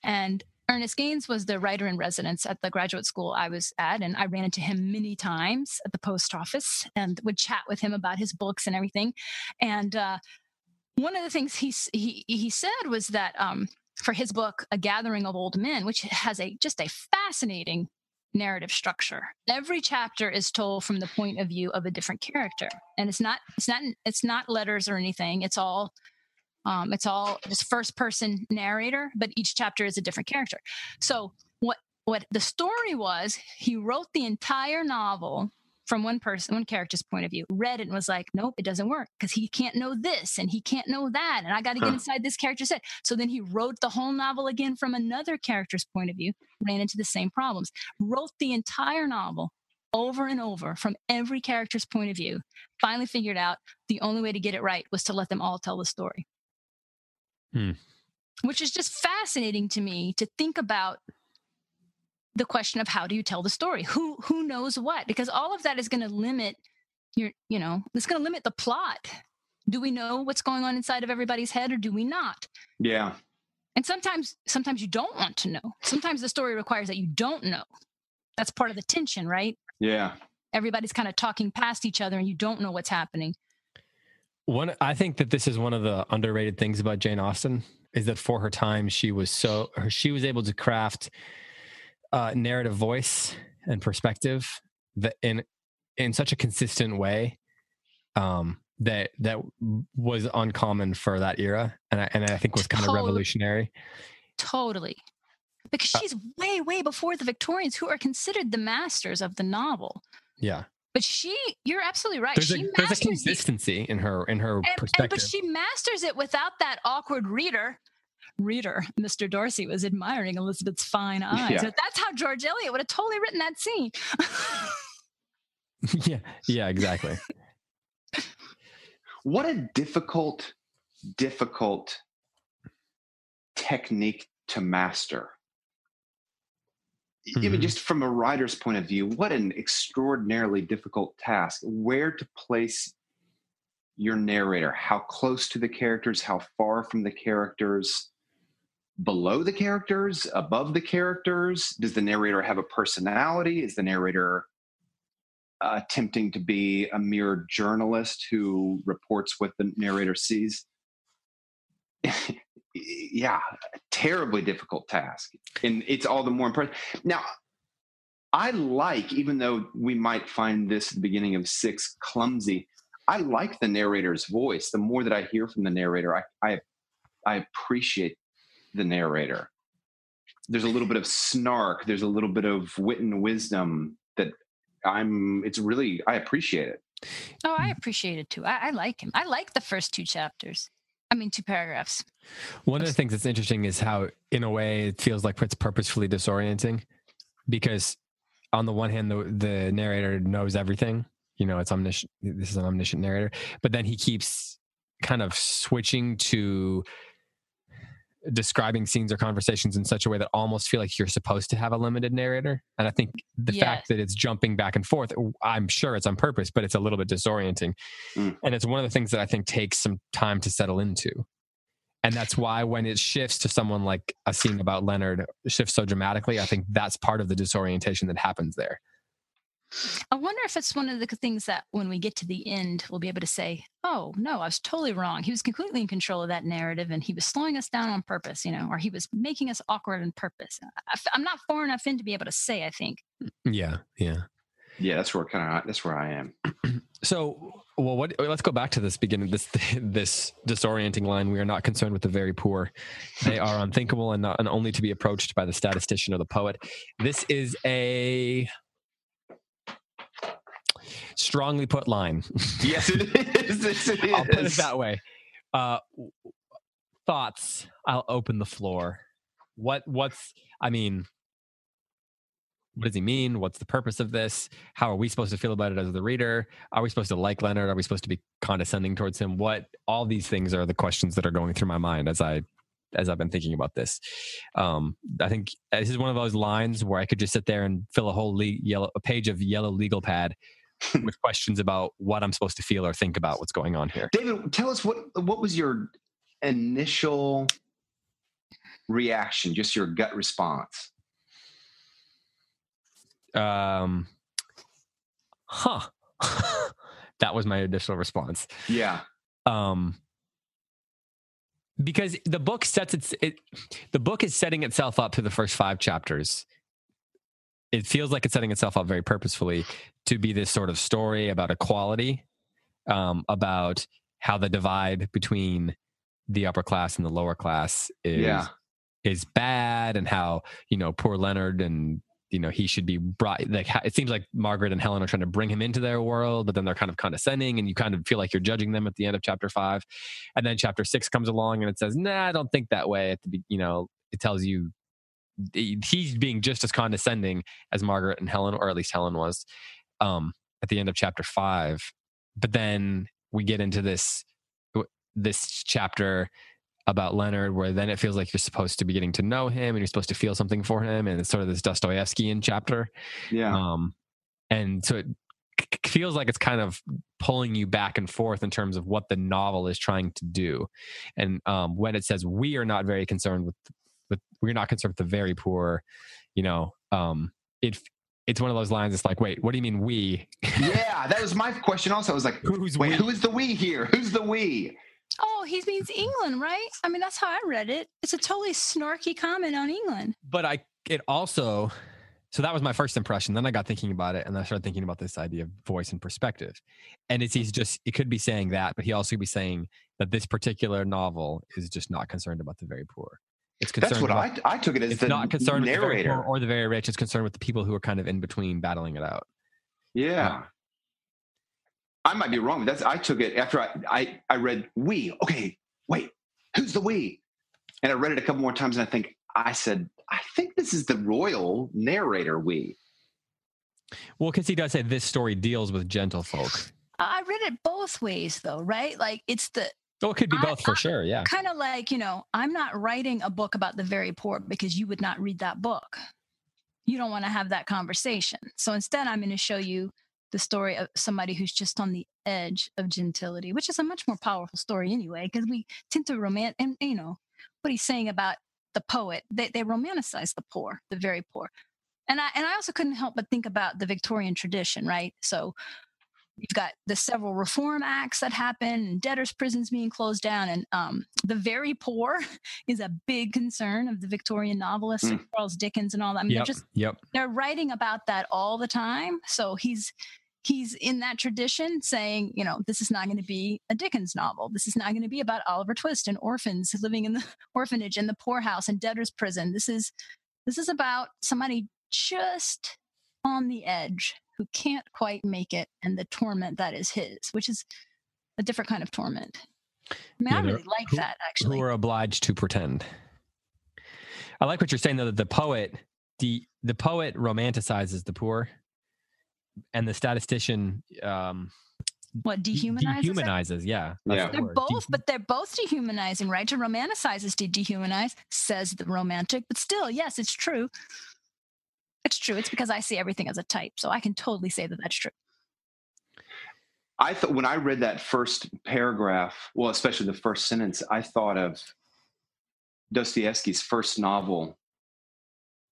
and Ernest Gaines was the writer in residence at the graduate school I was at, and I ran into him many times at the post office and would chat with him about his books and everything. And uh, one of the things he he he said was that um, for his book, A Gathering of Old Men, which has a just a fascinating narrative structure. Every chapter is told from the point of view of a different character, and it's not it's not it's not letters or anything. It's all um, it's all just first person narrator, but each chapter is a different character. So what what the story was, he wrote the entire novel from one person, one character's point of view, read it and was like, nope, it doesn't work because he can't know this and he can't know that. And I got to get inside this character's head. So then he wrote the whole novel again from another character's point of view, ran into the same problems, wrote the entire novel over and over from every character's point of view, finally figured out the only way to get it right was to let them all tell the story. Hmm. Which is just fascinating to me to think about the question of how do you tell the story? Who who knows what? Because all of that is going to limit your, you know, it's going to limit the plot. Do we know what's going on inside of everybody's head or do we not? Yeah. And sometimes sometimes you don't want to know. Sometimes the story requires that you don't know. That's part of the tension, right? Yeah. Everybody's kind of talking past each other and you don't know what's happening. One, I think that this is one of the underrated things about Jane Austen is that for her time, she was so she was able to craft uh, narrative voice and perspective that in in such a consistent way um, that that was uncommon for that era, and I, and I think was kind of Totally. revolutionary. Totally. Because Uh she's way, way before the Victorians, who are considered the masters of the novel. Yeah, But she, you're absolutely right. there's she a there's a masters the- consistency in her in her and, and- perspective. but she masters it without that awkward reader. Reader, Mr. Darcy, was admiring Elizabeth's fine eyes. Yeah. But that's how George Eliot would have totally written that scene. <laughs> yeah, yeah, exactly. <laughs> What a difficult, difficult technique to master. I mean, Mhm. just from a writer's point of view, what an extraordinarily difficult task. Where to place your narrator, how close to the characters, how far from the characters, below the characters, above the characters? Does the narrator have a personality? Is the narrator uh, attempting to be a mere journalist who reports what the narrator sees? <laughs> yeah, a terribly difficult task. And it's all the more impressive. Now, I like, even though we might find this the beginning of six clumsy, I like the narrator's voice. The more that I hear from the narrator, I, I, I appreciate the narrator. There's a little bit of snark. There's a little bit of wit and wisdom that I'm. It's really I appreciate it. oh, I appreciate it too. I, I like him. I like the first two chapters. I mean, two paragraphs. One of the things that's interesting is how, in a way, it feels like it's purposefully disorienting because, on the one hand, the, the narrator knows everything. You know, it's omniscient. This is an omniscient narrator, but then he keeps kind of switching to describing scenes or conversations in such a way that almost feel like you're supposed to have a limited narrator. And I think the Yeah. fact that it's jumping back and forth, I'm sure it's on purpose, but it's a little bit disorienting. Mm. And it's one of the things that I think takes some time to settle into. And that's why when it shifts to someone like a scene about Leonard shifts so dramatically, I think that's part of the disorientation that happens there. I wonder if it's one of the things that when we get to the end, we'll be able to say, oh, no, I was totally wrong. He was completely in control of that narrative and he was slowing us down on purpose, you know, or he was making us awkward on purpose. I, am not far enough in to be able to say, I think. Mm, yeah, yeah. Yeah, that's where kind of that's where I am. <clears throat> So, well, what? Let's go back to this beginning. This <laughs> this disorienting line. We are not concerned with the very poor; they are <laughs> unthinkable and not and only to be approached by the statistician or the poet. This is a strongly put line. <laughs> Yes, it is. Yes, it is. I'll put it that way. Uh, thoughts. I'll open the floor. What? What's? I mean, what does he mean? What's the purpose of this? How are we supposed to feel about it as the reader? Are we supposed to like Leonard? Are we supposed to be condescending towards him? What? All these things are the questions that are going through my mind as I as I've been thinking about this. Um, I think this is one of those lines where I could just sit there and fill a whole le- yellow a page of yellow legal pad <laughs> with questions about what I'm supposed to feel or think about what's going on here. David, tell us what what was your initial reaction, just your gut response? Um, huh. <laughs> that was my initial response. Yeah. Um, because the book sets its it, the book is setting itself up to the first five chapters. It feels like it's setting itself up very purposefully to be this sort of story about equality, um, about how the divide between the upper class and the lower class is Yeah. is bad, and how you know poor Leonard and you know he should be brought like it seems like margaret and helen are trying to bring him into their world but then they're kind of condescending and you kind of feel like you're judging them at the end of chapter five and then chapter six comes along and it says nah i don't think that way at the you know it tells you he's being just as condescending as margaret and helen or at least helen was um at the end of chapter five but then we get into this this chapter about Leonard, where then it feels like you're supposed to be getting to know him and you're supposed to feel something for him, and it's sort of this Dostoevskian chapter. Yeah. Um, and so it feels like it's kind of pulling you back and forth in terms of what the novel is trying to do. And um, when it says we are not very concerned with, with we're not concerned with the very poor, you know, um, it it's one of those lines. It's like, wait, what do you mean we? yeah, that was my question. Also, I was like, Who's wait, we? who is the we here? Who's the we? Oh, he means England, right? I mean, that's how I read it. It's a totally snarky comment on England. but I it also so that was my first impression. Then I got thinking about it and I started thinking about this idea of voice and perspective. And it's he's just it could be saying that, but he also could be saying that this particular novel is just not concerned about the very poor. It's concerned That's what about, I I took it as it's the not concerned with the very narrator. poor or the very rich. It's concerned with the people who are kind of in between battling it out. Yeah. Um, I might be wrong, but that's I took it after I, I I read we. Okay, wait, who's the we? And I read it a couple more times and I think I said, I think this is the royal narrator we. Well, because he does say this story deals with gentlefolk. I read it both ways, though, right? Like it's the Oh, it could be I- both for I- sure. Yeah. kind of like, you know, I'm not writing a book about the very poor because you would not read that book. You don't want to have that conversation. So instead, I'm going to show you the story of somebody who's just on the edge of gentility, which is a much more powerful story anyway, because we tend to romant and you know what he's saying about the poet. They they romanticize the poor, the very poor. And I and I also couldn't help but think about the Victorian tradition, right? So you've got the several reform acts that happen and debtors prisons being closed down and um, the very poor <laughs> is a big concern of the victorian novelists like charles dickens and all that i mean Yep. they're just Yep. they're writing about that all the time so he's he's in that tradition saying you know this is not going to be a dickens novel this is not going to be about oliver twist and orphans living in the <laughs> orphanage and the poorhouse and debtors prison this is this is about somebody just on the edge who can't quite make it and the torment that is his which is a different kind of torment I mean, Yeah, I really like who- that actually. who are obliged to pretend. I like what you're saying though that the poet the the poet romanticizes the poor, and the statistician um, what de- dehumanizes? it? dehumanizes. Yeah, Yeah. the They're word. both, De- but they're both dehumanizing, right? To romanticize is to dehumanize, says the romantic. But still, yes, it's true. It's true. It's because I see everything as a type, so I can totally say that that's true. I thought when I read that first paragraph, well, especially the first sentence, I thought of Dostoevsky's first novel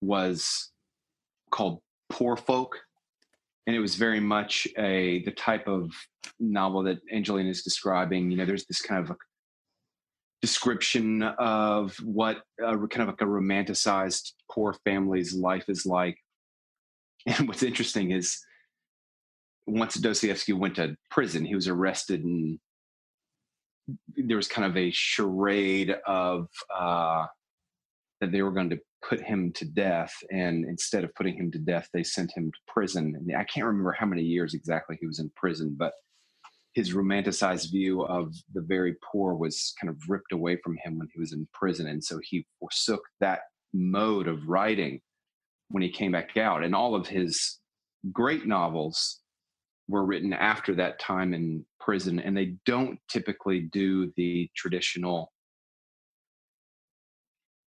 was called Poor Folk. And it was very much a the type of novel that Angelina is describing. You know, there's this kind of a description of what uh, kind of like a romanticized poor family's life is like. And what's interesting is once Dostoevsky went to prison, he was arrested and there was kind of a charade of uh, that they were going to put him to death. And instead of putting him to death, they sent him to prison. And I can't remember how many years exactly he was in prison, but his romanticized view of the very poor was kind of ripped away from him when he was in prison. And so he forsook that mode of writing when he came back out. And all of his great novels were written after that time in prison, and they don't typically do the traditional.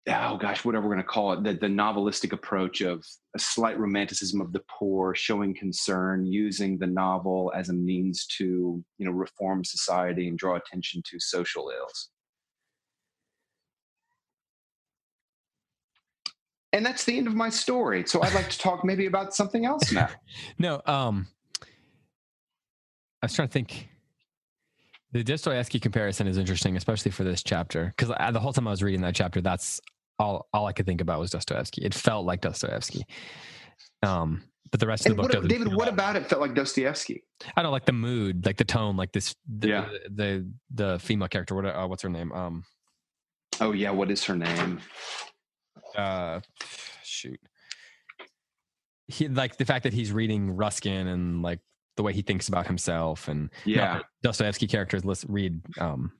Oh gosh, whatever we're going to call it, the, the novelistic approach of a slight romanticism of the poor, showing concern, using the novel as a means to, you know, reform society and draw attention to social ills. And that's the end of my story. So I'd like to talk maybe about something else now. <laughs> No, um, I was trying to think. The Dostoevsky comparison is interesting, especially for this chapter, because the whole time I was reading that chapter, that's all all I could think about was Dostoevsky. It felt like Dostoevsky. Um, but the rest of the book what, doesn't. David, what about it felt like Dostoevsky? I don't like the mood, like the tone, like this. The, Yeah. The, the the female character. What? Uh, what's her name? Um. Oh yeah, what is her name? Uh. Shoot. He like the fact that he's reading Ruskin and like the way he thinks about himself and Yeah, Dostoevsky characters list, read um,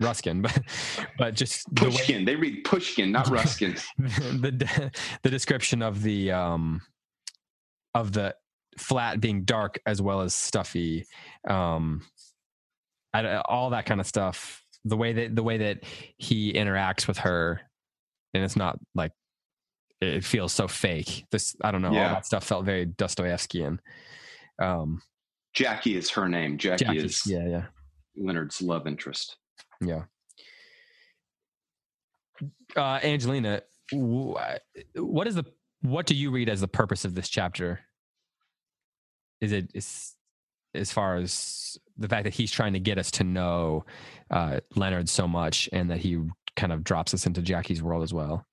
Ruskin, <laughs> but but just the way Pushkin. They read Pushkin, not <laughs> Ruskin. the de- the description of the um of the flat being dark as well as stuffy, um, I, all that kind of stuff. The way that the way that he interacts with her, and it's not like it feels so fake. This I don't know. All that stuff felt very Dostoevskian. Um, Jackie is her name. Jackie, Jackie, is yeah, yeah. Leonard's love interest. Yeah. Uh, Angelina, wh- what is the what do you read as the purpose of this chapter? Is it is as far as the fact that he's trying to get us to know uh, Leonard so much, and that he kind of drops us into Jackie's world as well?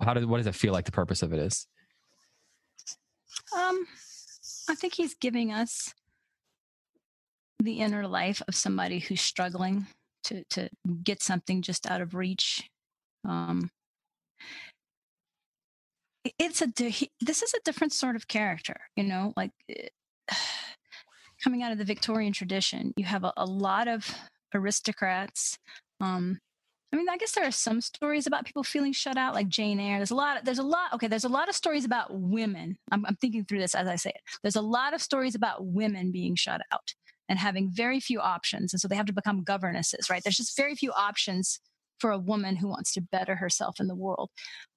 How does what does it feel like the purpose of it is? Um, I think he's giving us the inner life of somebody who's struggling to to get something just out of reach. Um, it's a this is a different sort of character, you know, like <sighs> coming out of the Victorian tradition. You have a, a lot of aristocrats. Um, I mean, I guess there are some stories about people feeling shut out, like Jane Eyre. There's a lot. There's a lot. Okay, there's a lot of stories about women. I'm, I'm thinking through this as I say it. There's a lot of stories about women being shut out and having very few options, and so they have to become governesses. Right? There's just very few options for a woman who wants to better herself in the world.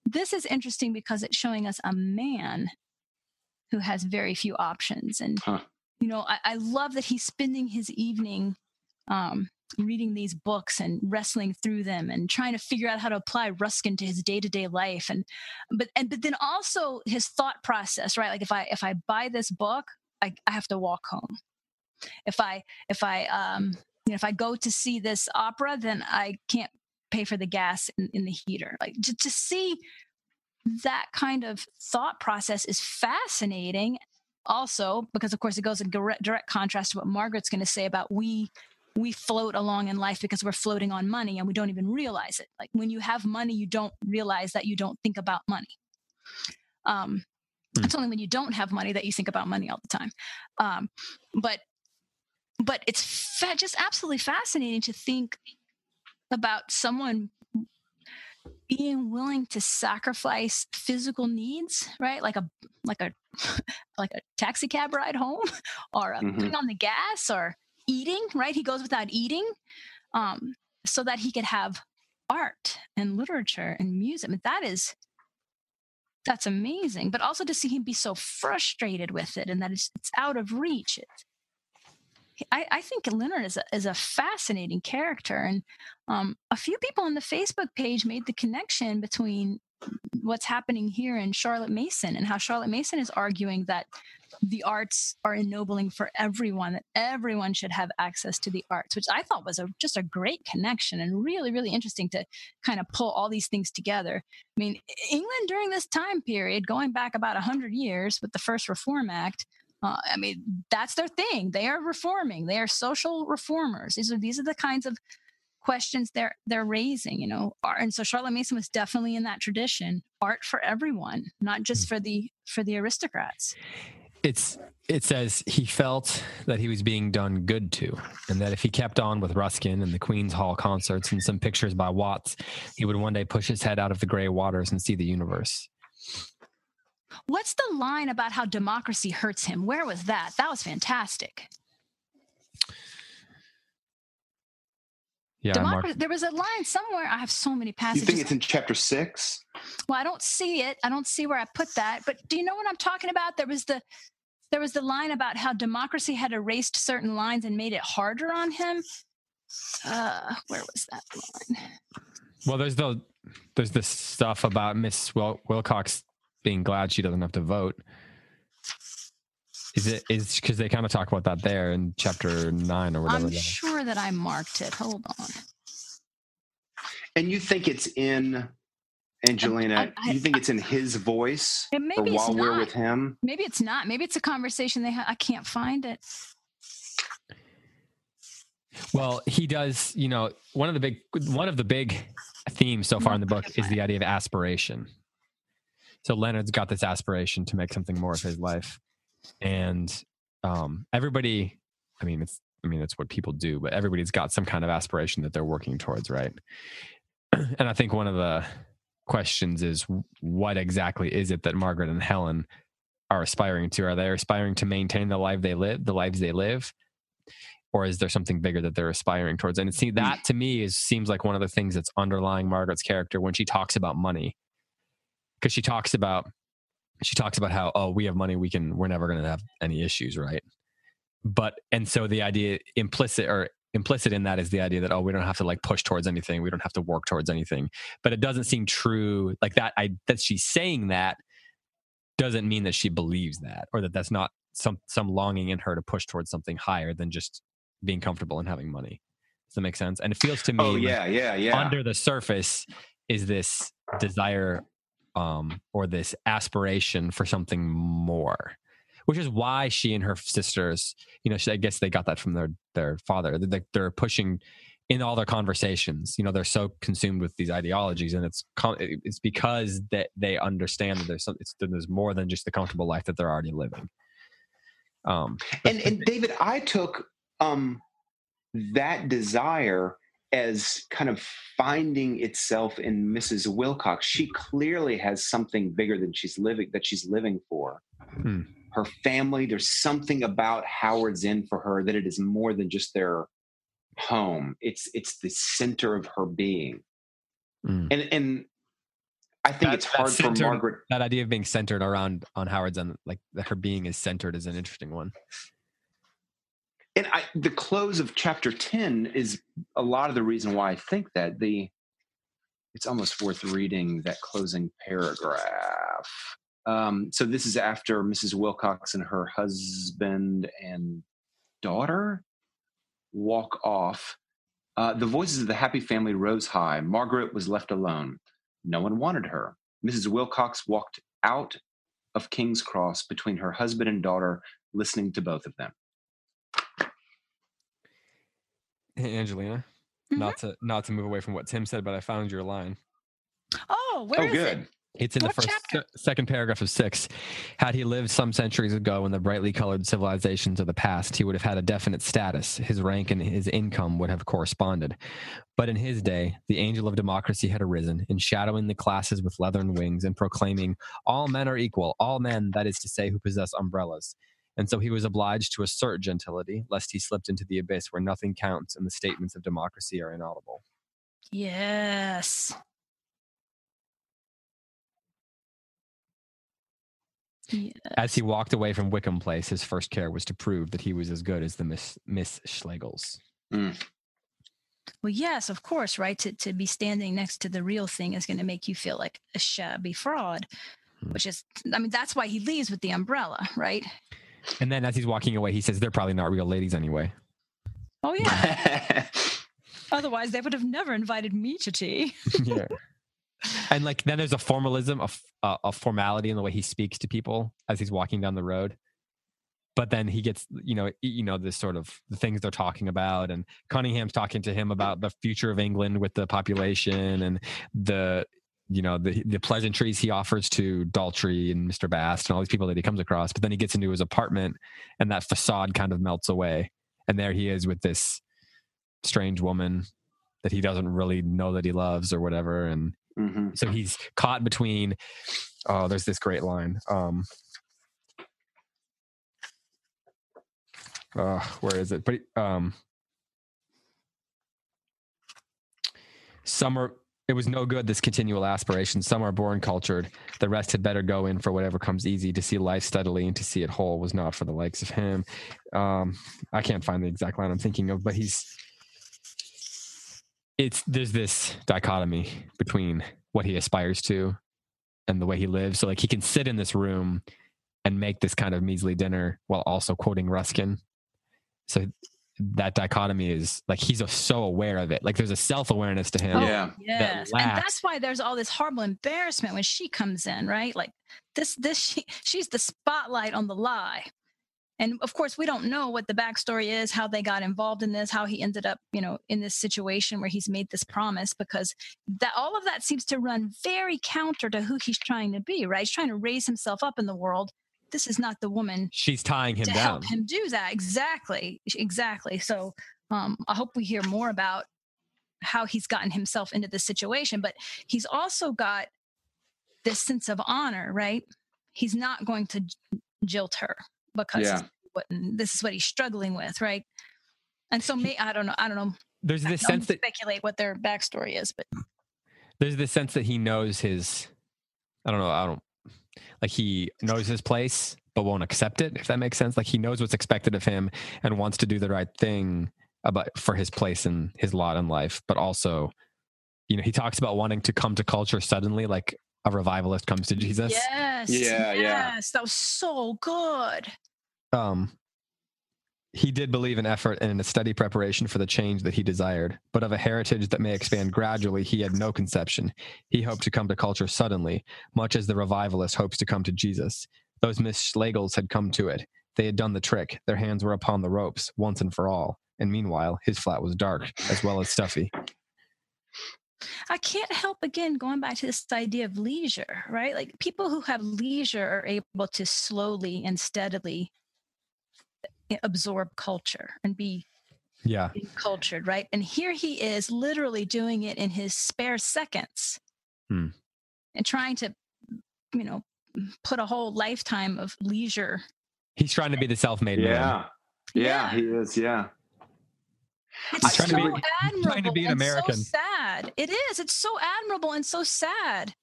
This is interesting because it's showing us a man who has very few options, and Huh. you know, I, I love that he's spending his evening. Um, reading these books and wrestling through them and trying to figure out how to apply Ruskin to his day-to-day life. And but and but then also his thought process right? Like if I if I buy this book I, I have to walk home. If I if I um you know if I go to see this opera then I can't pay for the gas in, in the heater. Like to, to see that kind of thought process is fascinating. Also because of course it goes in direct, direct contrast to what Margaret's going to say about we we float along in life because we're floating on money and we don't even realize it. Like when you have money, you don't realize that you don't think about money. Um, Hmm. It's only when you don't have money that you think about money all the time. Um, but but it's fa- just absolutely fascinating to think about someone being willing to sacrifice physical needs, right? Like a like a <laughs> like a taxi cab ride home <laughs> or a, Mhm. putting on the gas or eating, right? He goes without eating um, so that he could have art and literature and music. Mean, that is that's amazing. But also to see him be so frustrated with it and that it's, it's out of reach. It, I, I think Leonard is a, is a fascinating character. And um, a few people on the Facebook page made the connection between what's happening here in Charlotte Mason and how Charlotte Mason is arguing that the arts are ennobling for everyone, that everyone should have access to the arts, which I thought was a, just a great connection and really, really interesting to kind of pull all these things together. I mean, England during this time period, going back about 100 years with the first Reform Act, uh, I mean, that's their thing. They are reforming. They are social reformers. These are these are the kinds of questions they're they're raising. You know, art, and so Charlotte Mason was definitely in that tradition. Art for everyone, not just mm. for the for the aristocrats. it's it says he felt that he was being done good to and that if he kept on with ruskin and the queen's hall concerts and some pictures by watts he would one day push his head out of the gray waters and see the universe What's the line about how democracy hurts him? Where was that? That was fantastic. Yeah I marked- Democracy. There was a line somewhere. I have so many passages. You think it's in chapter six? well, I don't see it. I don't see where I put that. But do you know what I'm talking about? There was the there was the line about how democracy had erased certain lines and made it harder on him. Uh, where was that line? well there's the there's this stuff about miss Wil- wilcox being glad she doesn't have to vote is it is because they kind of talk about that there in chapter nine or whatever I'm that is. sure that I marked it. Hold on. And you think it's in Angelina? I- I- you think it's in his voice, And or maybe it's while we're not. with him? Maybe it's not. Maybe it's a conversation they have. I can't find it. Well, he does, you know, one of the big one of the big themes so far in the book is the idea of aspiration. So Leonard's got this aspiration to make something more of his life. And um everybody I mean it's I mean it's what people do, but everybody's got some kind of aspiration that they're working towards, right? <clears throat> And I think one of the questions is what exactly is it that Margaret and Helen are aspiring to? Are they aspiring to maintain the life they live, the lives they live? or is there something bigger that they're aspiring towards? And see that to me is seems like one of the things that's underlying Margaret's character when she talks about money, because she talks about she talks about how oh we have money we can we're never going to have any issues right, but and so the idea implicit or implicit in that is the idea that oh we don't have to like push towards anything we don't have to work towards anything but it doesn't seem true like that i that she's saying that doesn't mean that she believes that or that that's not some some longing in her to push towards something higher than just being comfortable and having money. Does that make sense? And it feels to oh, me Oh like yeah, yeah, yeah. under the surface is this desire um, or this aspiration for something more, which is why she and her sisters, you know, she, I guess they got that from their their father. They're, they're pushing in all their conversations. You know, they're so consumed with these ideologies, and it's com- it's because that they understand that there's some, that there's more than just the comfortable life that they're already living. Um, but- and and David, I took um that desire as kind of finding itself in Mrs. Wilcox. She clearly has something bigger than she's living that she's living for. Hmm. Her family, there's something about Howard's End for her that it is more than just their home. It's it's the center of her being. Mm. And and I think That- it's that hard for Margaret that idea of being centered around on Howard's End like her being is centered is an interesting one. And I, the close of chapter 10 is a lot of the reason why i think that the it's almost worth reading that closing paragraph. Um, so this is after mrs wilcox and her husband and daughter walk off. Uh, the voices of the happy family rose high. Margaret was left alone. No one wanted her. Mrs wilcox walked out of king's cross between her husband and daughter listening to both of them Hey, Angelina, Mhm. not to not to move away from what Tim said, but I found your line. Oh, where oh is good it? It's in What the first chapter? se- second paragraph of six. Had he lived some centuries ago in the brightly colored civilizations of the past, he would have had a definite status. His rank and his income would have corresponded. But in his day, the angel of democracy had arisen, enshadowing the classes with leathern wings and proclaiming, All men are equal, all men, that is to say, who possess umbrellas. And so he was obliged to assert gentility, lest he slipped into the abyss where nothing counts and the statements of democracy are inaudible. Yes. Yeah. As he walked away from Wickham Place, his first care was to prove that he was as good as the Miss, Miss Schlegels. Well, yes, of course, right? To to be standing next to the real thing is going to make you feel like a shabby fraud, Hmm. which is, I mean, that's why he leaves with the umbrella, right? And then as he's walking away, he says, They're probably not real ladies anyway. Oh yeah. <laughs> Otherwise, they would have never invited me to tea. <laughs> yeah. And like then there's a formalism, a, f- a, a formality in the way he speaks to people as he's walking down the road. But then he gets, you know, you know, this sort of the things they're talking about, and Cunningham's talking to him about the future of England with the population and the, you know, the the pleasantries he offers to Daltrey and Mr. Bast and all these people that he comes across. But then he gets into his apartment, and that facade kind of melts away, and there he is with this strange woman that he doesn't really know that he loves or whatever, and hmm so he's caught between oh there's this great line um uh, where is it but um are it was no good this continual aspiration some are born cultured the rest had better go in for whatever comes easy to see life steadily and to see it whole was not for the likes of him um i can't find the exact line i'm thinking of but he's it's there's this dichotomy between what he aspires to and the way he lives. So like he can sit in this room and make this kind of measly dinner while also quoting Ruskin. So that dichotomy is like he's so aware of it. Like there's a self awareness to him. Oh, Yeah. Yes. And that's why there's all this horrible embarrassment when she comes in, right? Like this, this, she, she's the spotlight on the lie. And of course, we don't know what the backstory is, how they got involved in this, how he ended up, you know, in this situation where he's made this promise, because that all of that seems to run very counter to who he's trying to be, right? He's trying to raise himself up in the world. This is not the woman She's tying him to down. help him do that. Exactly. Exactly. So um, I hope we hear more about how he's gotten himself into this situation, but he's also got this sense of honor, right? He's not going to j- jilt her because Yeah. what, this is what he's struggling with, right? And so, may, I don't know. I don't know. There's I this don't sense that speculate what their backstory is, but there's this sense that he knows his I don't know, I don't like he knows his place but won't accept it, if that makes sense. Like he knows what's expected of him and wants to do the right thing about for his place and his lot in life, but also, you know, he talks about wanting to come to culture suddenly, like a revivalist comes to Jesus. yes, Yeah, yeah. yes, that was so good. Um he did believe in effort and in a steady preparation for the change that he desired, but of a heritage that may expand gradually, he had no conception. He hoped to come to culture suddenly, much as the revivalist hopes to come to Jesus. Those Miss Schlegels had come to it. They had done the trick. Their hands were upon the ropes, once and for all. And meanwhile, his flat was dark, as well as stuffy. I can't help again going back to this idea of leisure, right? Like people who have leisure are able to slowly and steadily absorb culture and be Yeah. cultured, right? And here he is literally doing it in his spare seconds Hmm. and trying to, you know, put a whole lifetime of leisure. He's trying to be the self made man. Yeah. Yeah, he is. Yeah. It's trying so to be- admirable trying to be an and American. so sad. It is. It's so admirable and so sad.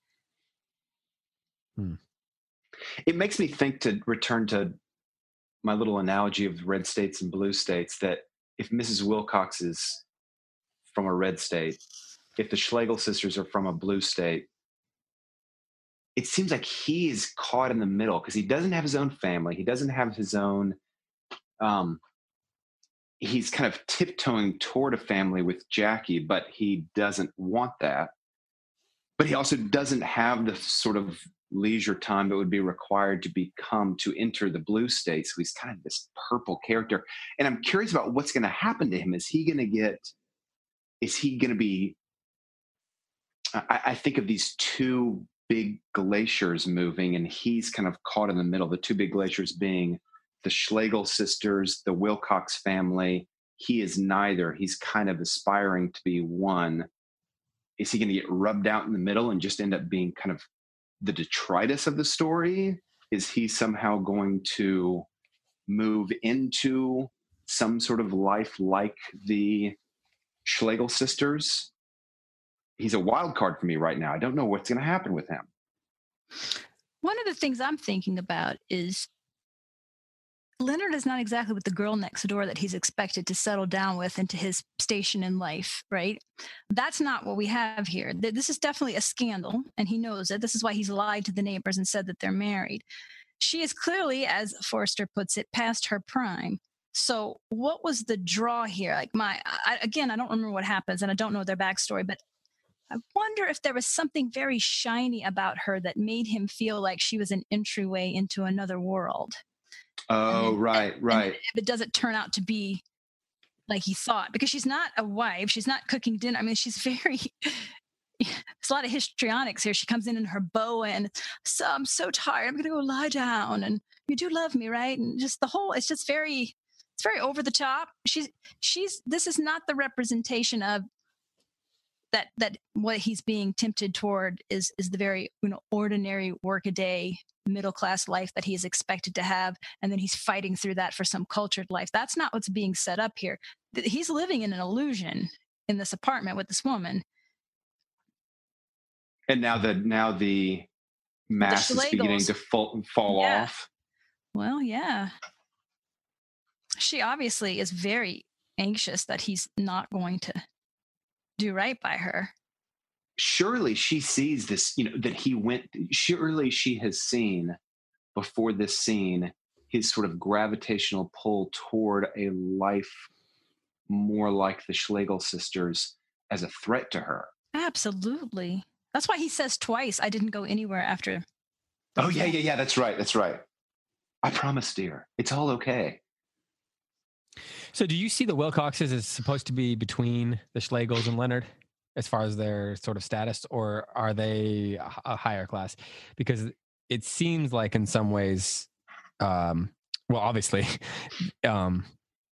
It makes me think to return to my little analogy of red states and blue states that if Mrs. Wilcox is from a red state, if the Schlegel sisters are from a blue state, it seems like he is caught in the middle because he doesn't have his own family. He doesn't have his own. Um, he's kind of tiptoeing toward a family with Jackie, but he doesn't want that. But he also doesn't have the sort of leisure time that would be required to become to enter the blue state. So he's kind of this purple character. And I'm curious about what's going to happen to him. Is he going to get, is he going to be, I, I think of these two big glaciers moving, and he's kind of caught in the middle. The two big glaciers being the Schlegel sisters, the Wilcox family. He is neither. He's kind of aspiring to be one. Is he going to get rubbed out in the middle and just end up being kind of the detritus of the story? Is he somehow going to move into some sort of life like the Schlegel sisters? He's a wild card for me right now. I don't know what's going to happen with him. One of the things I'm thinking about is Leonard is not exactly with the girl next door that he's expected to settle down with into his station in life, right? That's not what we have here. This is definitely a scandal, and he knows it. This is why he's lied to the neighbors and said that they're married. She is clearly, as Forster puts it, past her prime. So, what was the draw here? Like, my, I, again, I don't remember what happens and I don't know their backstory, but I wonder if there was something very shiny about her that made him feel like she was an entryway into another world. Oh, and, right, right. If it doesn't turn out to be like he thought, because she's not a wife, she's not cooking dinner. I mean, she's <laughs> very. There's a lot of histrionics here. She comes in in her boa and so I'm so tired. I'm gonna go lie down. And you do love me, right? And just the whole. It's just very. It's very over the top. She's she's. This is not the representation of that that what he's being tempted toward is is the very you know ordinary workaday middle class life that he's expected to have and then he's fighting through that for some cultured life. That's not what's being set up here. He's living in an illusion in this apartment with this woman. And now the now the mask the is beginning to fall, fall yeah. off. Well yeah. She obviously is very anxious that he's not going to do right by her. Surely she sees this you know that he went surely she has seen before this scene his sort of gravitational pull toward a life more like the schlegel sisters as a threat to her. Absolutely. That's why he says twice i didn't go anywhere after oh yeah yeah yeah that's right that's right. I promise dear it's all okay so, do you see the Wilcoxes as supposed to be between the Schlegels and Leonard as far as their sort of status, or are they a higher class? Because it seems like, in some ways, um, well, obviously, <laughs> um,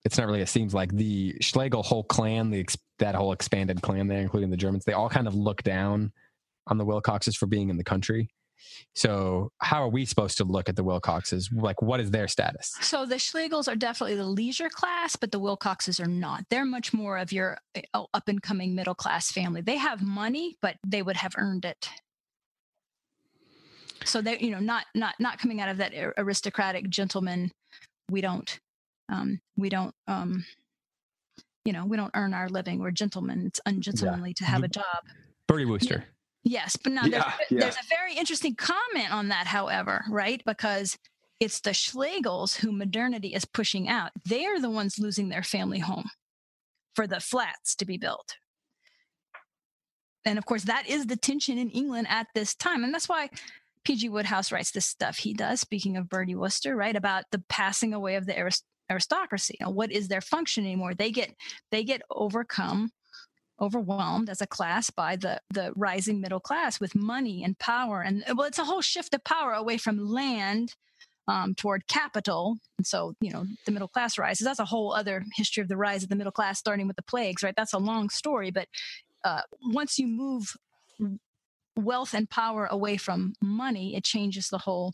it's not really. It seems like the Schlegel whole clan, the that whole expanded clan there, including the Germans, they all kind of look down on the Wilcoxes for being in the country. So, how are we supposed to look at the Wilcoxes? Like, what is their status? So, the Schlegels are definitely the leisure class, but the Wilcoxes are not. They're much more of your eh, oh, up and coming middle class family. They have money, but they would have earned it. So they, you know, not not not coming out of that aristocratic gentleman. We don't, um, we don't, um, you know, we don't earn our living. We're gentlemen. It's ungentlemanly yeah. to have a job. Bertie Wooster. Yes, but now yeah, there's, yeah. there's a very interesting comment on that, however, right? Because it's the Schlegels who modernity is pushing out. They're the ones losing their family home for the flats to be built. And of course, that is the tension in England at this time. And that's why P.G. Wodehouse writes this stuff he does, speaking of Bertie Wooster, right? About the passing away of the arist- aristocracy. You know, what is their function anymore? They get they get overcome overwhelmed as a class by the the rising middle class with money and power. And well it's a whole shift of power away from land um, toward capital. And so you know the middle class rises. That's a whole other history of the rise of the middle class starting with the plagues right? That's a long story but uh, once you move wealth and power away from money it changes the whole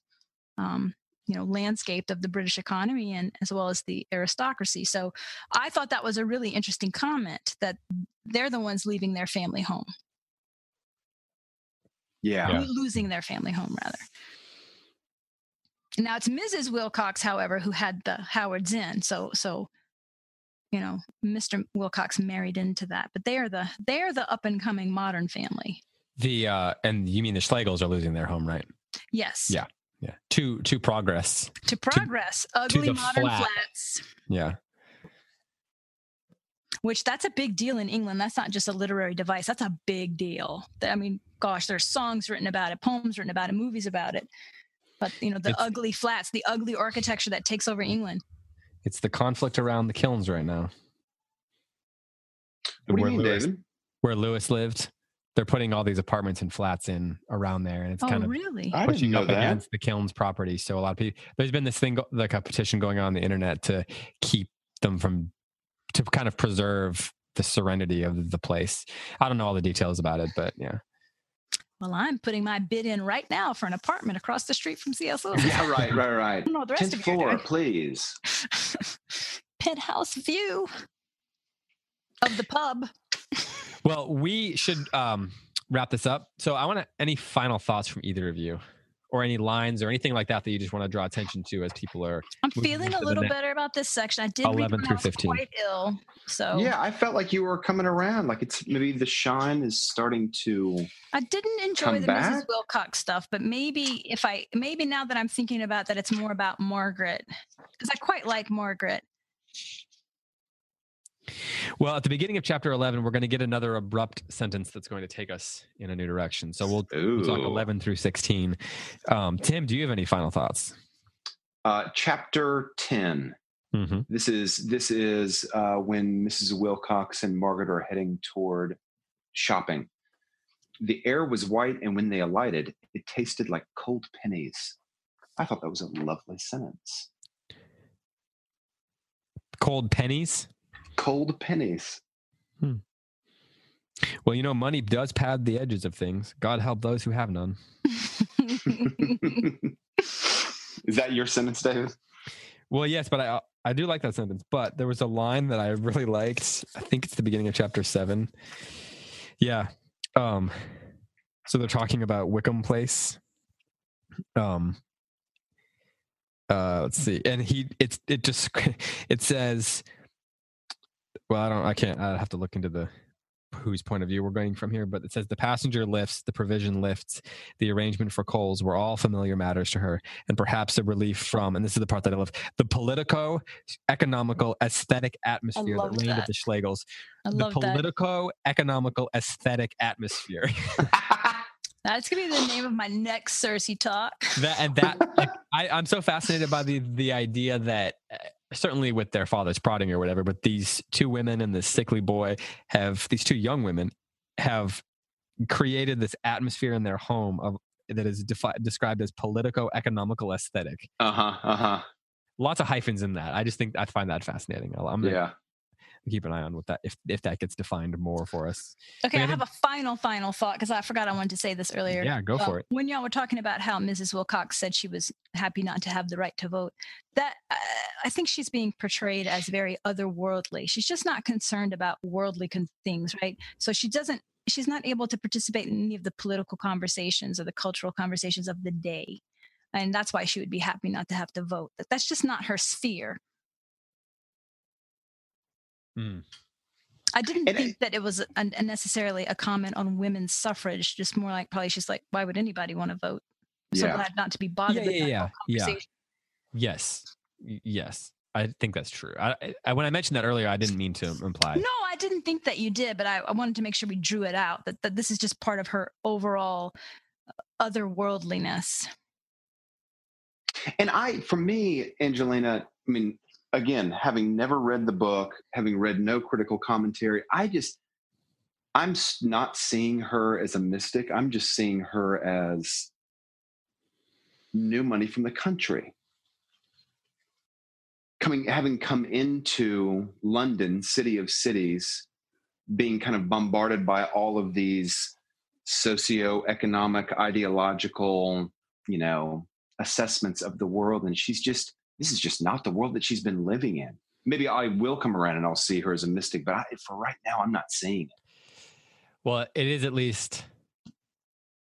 um, you know landscape of the british economy and as well as the aristocracy. So i thought that was a really interesting comment that they're the ones leaving their family home. Yeah, losing their family home rather. Now it's mrs wilcox however who had the howard's end so so you know mr wilcox married into that but they are the they are the up and coming modern family. The uh and you mean the schlegels are losing their home right? Yes. Yeah yeah. To to progress. To progress. to, ugly to modern flat. flats. Yeah. Which that's a big deal in england. That's not just a literary device. That's a big deal. I mean gosh there's songs written about it poems written about it movies about it. But you know the it's, ugly flats the ugly architecture that takes over england. It's the conflict around the kilns right now. What do you mean, Lewis, David? where lewis lived they're putting all these apartments and flats in around there, and it's Oh, kind of really? Pushing up that. against the kilns property. So a lot of people, there's been this thing, go- like a petition going on, on the internet to keep them from, to kind of preserve the serenity of the place. I don't know all the details about it, but yeah. Well, I'm putting my bid in right now for an apartment across the street from CS Lewis. Yeah, right, right, I right. don't know the rest Tenth of floor, please. <laughs> Penthouse view of the pub. Well, we should um, wrap this up. So I want to, any final thoughts from either of you or any lines or anything like that that you just want to draw attention to as people are I'm feeling a little better about this section. I did read 11 through 15. quite ill, so Yeah, I felt like you were coming around. Like it's maybe the shine is starting to. I didn't enjoy the back? Mrs. Wilcox stuff, but maybe if I maybe now that I'm thinking about that, it's more about Margaret because I quite like Margaret. Well, at the beginning of chapter 11, we're going to get another abrupt sentence that's going to take us in a new direction. So we'll, we'll talk 11 through 16. Um, Tim, do you have any final thoughts? Uh, chapter ten. Mm-hmm. This is this is uh, when Mrs. Wilcox and Margaret are heading toward shopping. The air was white, and when they alighted, it tasted like cold pennies. I thought that was a lovely sentence. Cold pennies. Cold pennies. Well, you know, money does pad the edges of things. God help those who have none. <laughs> is that your sentence, David? Well, yes, but I I do like that sentence. But there was a line that I really liked. I think it's the beginning of chapter seven. Yeah. Um. So they're talking about Wickham Place. Um. Uh. Let's see. And he. It's. It just. <laughs> It says. Well, I don't. I can't. I have to look into the whose point of view we're going from here, but it says the passenger lifts, the provision lifts, the arrangement for coals were all familiar matters to her, and perhaps a relief from, and this is the part that I love, the politico, economical, aesthetic atmosphere that reigned at the Schlegels. I the love that. politico, economical, aesthetic atmosphere. <laughs> <laughs> That's gonna be the name of my next CiRCE talk. that and that, like, I, I'm so fascinated by the the idea that. Uh, Certainly, with their father's prodding or whatever, but these two women and this sickly boy have these two young women have created this atmosphere in their home of that is defi- described as politico-economical aesthetic. uh huh. Uh huh. Lots of hyphens in that. I just think I find that fascinating. I'm Yeah. Keep an eye on what that if if that gets defined more for us. Okay, I Brandon? have a final, final thought because I forgot I wanted to say this earlier. Yeah, go Uh, for it. When y'all were talking about how Mrs. Wilcox said she was happy not to have the right to vote, that uh, I think she's being portrayed as very otherworldly. She's just not concerned about worldly con- things, right? So she doesn't. She's not able to participate in any of the political conversations or the cultural conversations of the day, and that's why she would be happy not to have to vote. That's just not her sphere. Mm. I didn't And I- think that it was a, a necessarily a comment on women's suffrage. Just more like probably she's like, why would anybody want to vote? So Yeah. glad not to be bothered Yeah, with yeah, that yeah, whole yeah. Yes, yes. I think that's true. I, I when I mentioned that earlier, I didn't mean to imply. No, I didn't think that you did, but I, I wanted to make sure we drew it out that, that this is just part of her overall uh, otherworldliness. And I, for me, Angelina, I mean, again, having never read the book, having read no critical commentary, I just, I'm not seeing her as a mystic. I'm just seeing her as new money from the country. Coming, having come into London, city of cities, being kind of bombarded by all of these socio-economic, ideological, you know, assessments of the world and she's just this is just not the world that she's been living in maybe i will come around and i'll see her as a mystic but I, for right now i'm not seeing it Well, it is at least.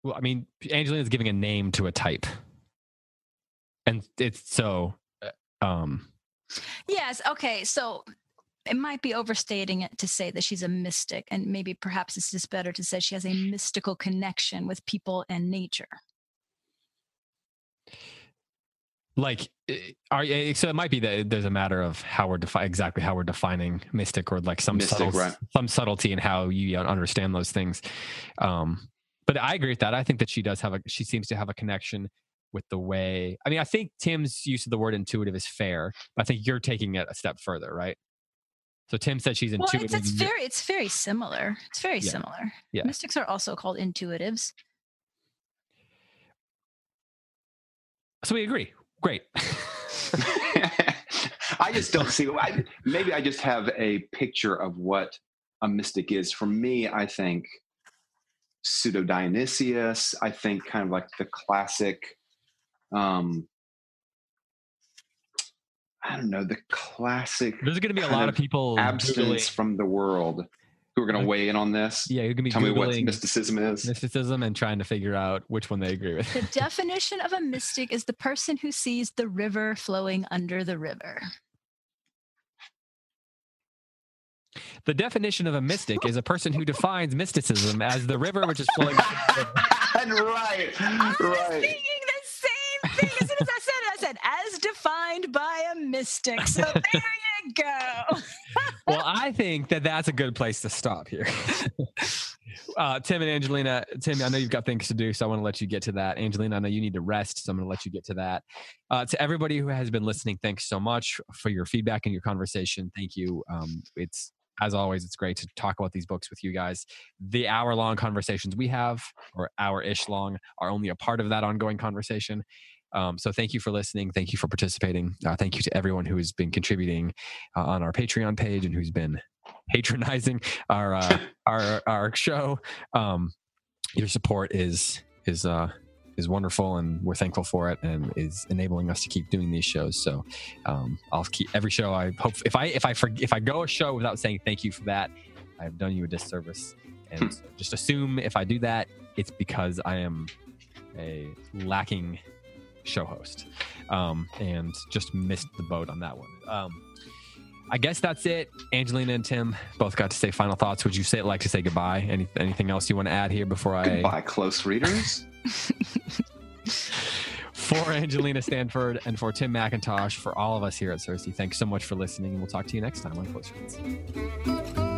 Well, I mean, Angelina is giving a name to a type, and it's so. uh, Um, Yes. Okay. So it might be overstating it to say that she's a mystic, and maybe perhaps it's just better to say she has a mystical connection with people and nature. Like, eh, are eh, so it might be that there's a matter of how we're defi- exactly how we're defining mystic, or like some Mystic, subtle, right. some subtlety in how you understand those things. Um, but I agree with that. I think that she does have a. She seems to have a connection with the way. I mean, I think Tim's use of the word intuitive is fair. But I think you're taking it a step further, right? So Tim said she's Well, intuitive. it's, it's very it's very similar. It's very Yeah. similar. Yeah. Mystics are also called intuitives. so we agree. Great. <laughs> <laughs> I just don't see. I, maybe I just have a picture of what a mystic is. For me, I think pseudo Dionysius. I think kind of like the classic. Um, I don't know the classic There's going to be a lot of of people abstinence Googling- from the world who are going Okay. to weigh in on this. Yeah, you're going to be Tell me what googling mysticism is. mysticism and trying to figure out which one they agree with. The definition of a mystic is the person who sees the river flowing under the river. The definition of a mystic is a person who defines mysticism as the river which is flowing. under. And <laughs> right, I was right. thinking the same thing as soon as I said it. I said, as defined by a mystic. So there you go. well, I think that that's a good place to stop here. <laughs> uh, Tim and Angelina, Tim, I know you've got things to do, so I want to let you get to that. Angelina, I know you need to rest, so I'm going to let you get to that. Uh, to everybody who has been listening, thanks so much for your feedback and your conversation. Thank you. Um, it's as always, it's great to talk about these books with you guys. The hour long conversations we have, or hour ish long, are only a part of that ongoing conversation. Um, so thank you for listening. Thank you for participating. Uh, thank you to everyone who has been contributing uh, on our Patreon page and who's been patronizing our uh, <laughs> our our show. Um, your support is is uh, is wonderful, and we're thankful for it, and is enabling us to keep doing these shows. So um, I'll keep every show. I hope if I if I forg if I go a show without saying thank you for that, I've done you a disservice. And so just assume if I do that, it's because I am a lacking show host um, and just missed the boat on that one. Um, I guess that's it. Angelina and Tim both got to say final thoughts. Would you say like to say goodbye? Any anything else you want to add here before I Goodbye, close readers. <laughs> <laughs> for Angelina Stanford and for Tim McIntosh for all of us here at CiRCE? Thanks so much for listening, and we'll talk to you next time on Close Reads.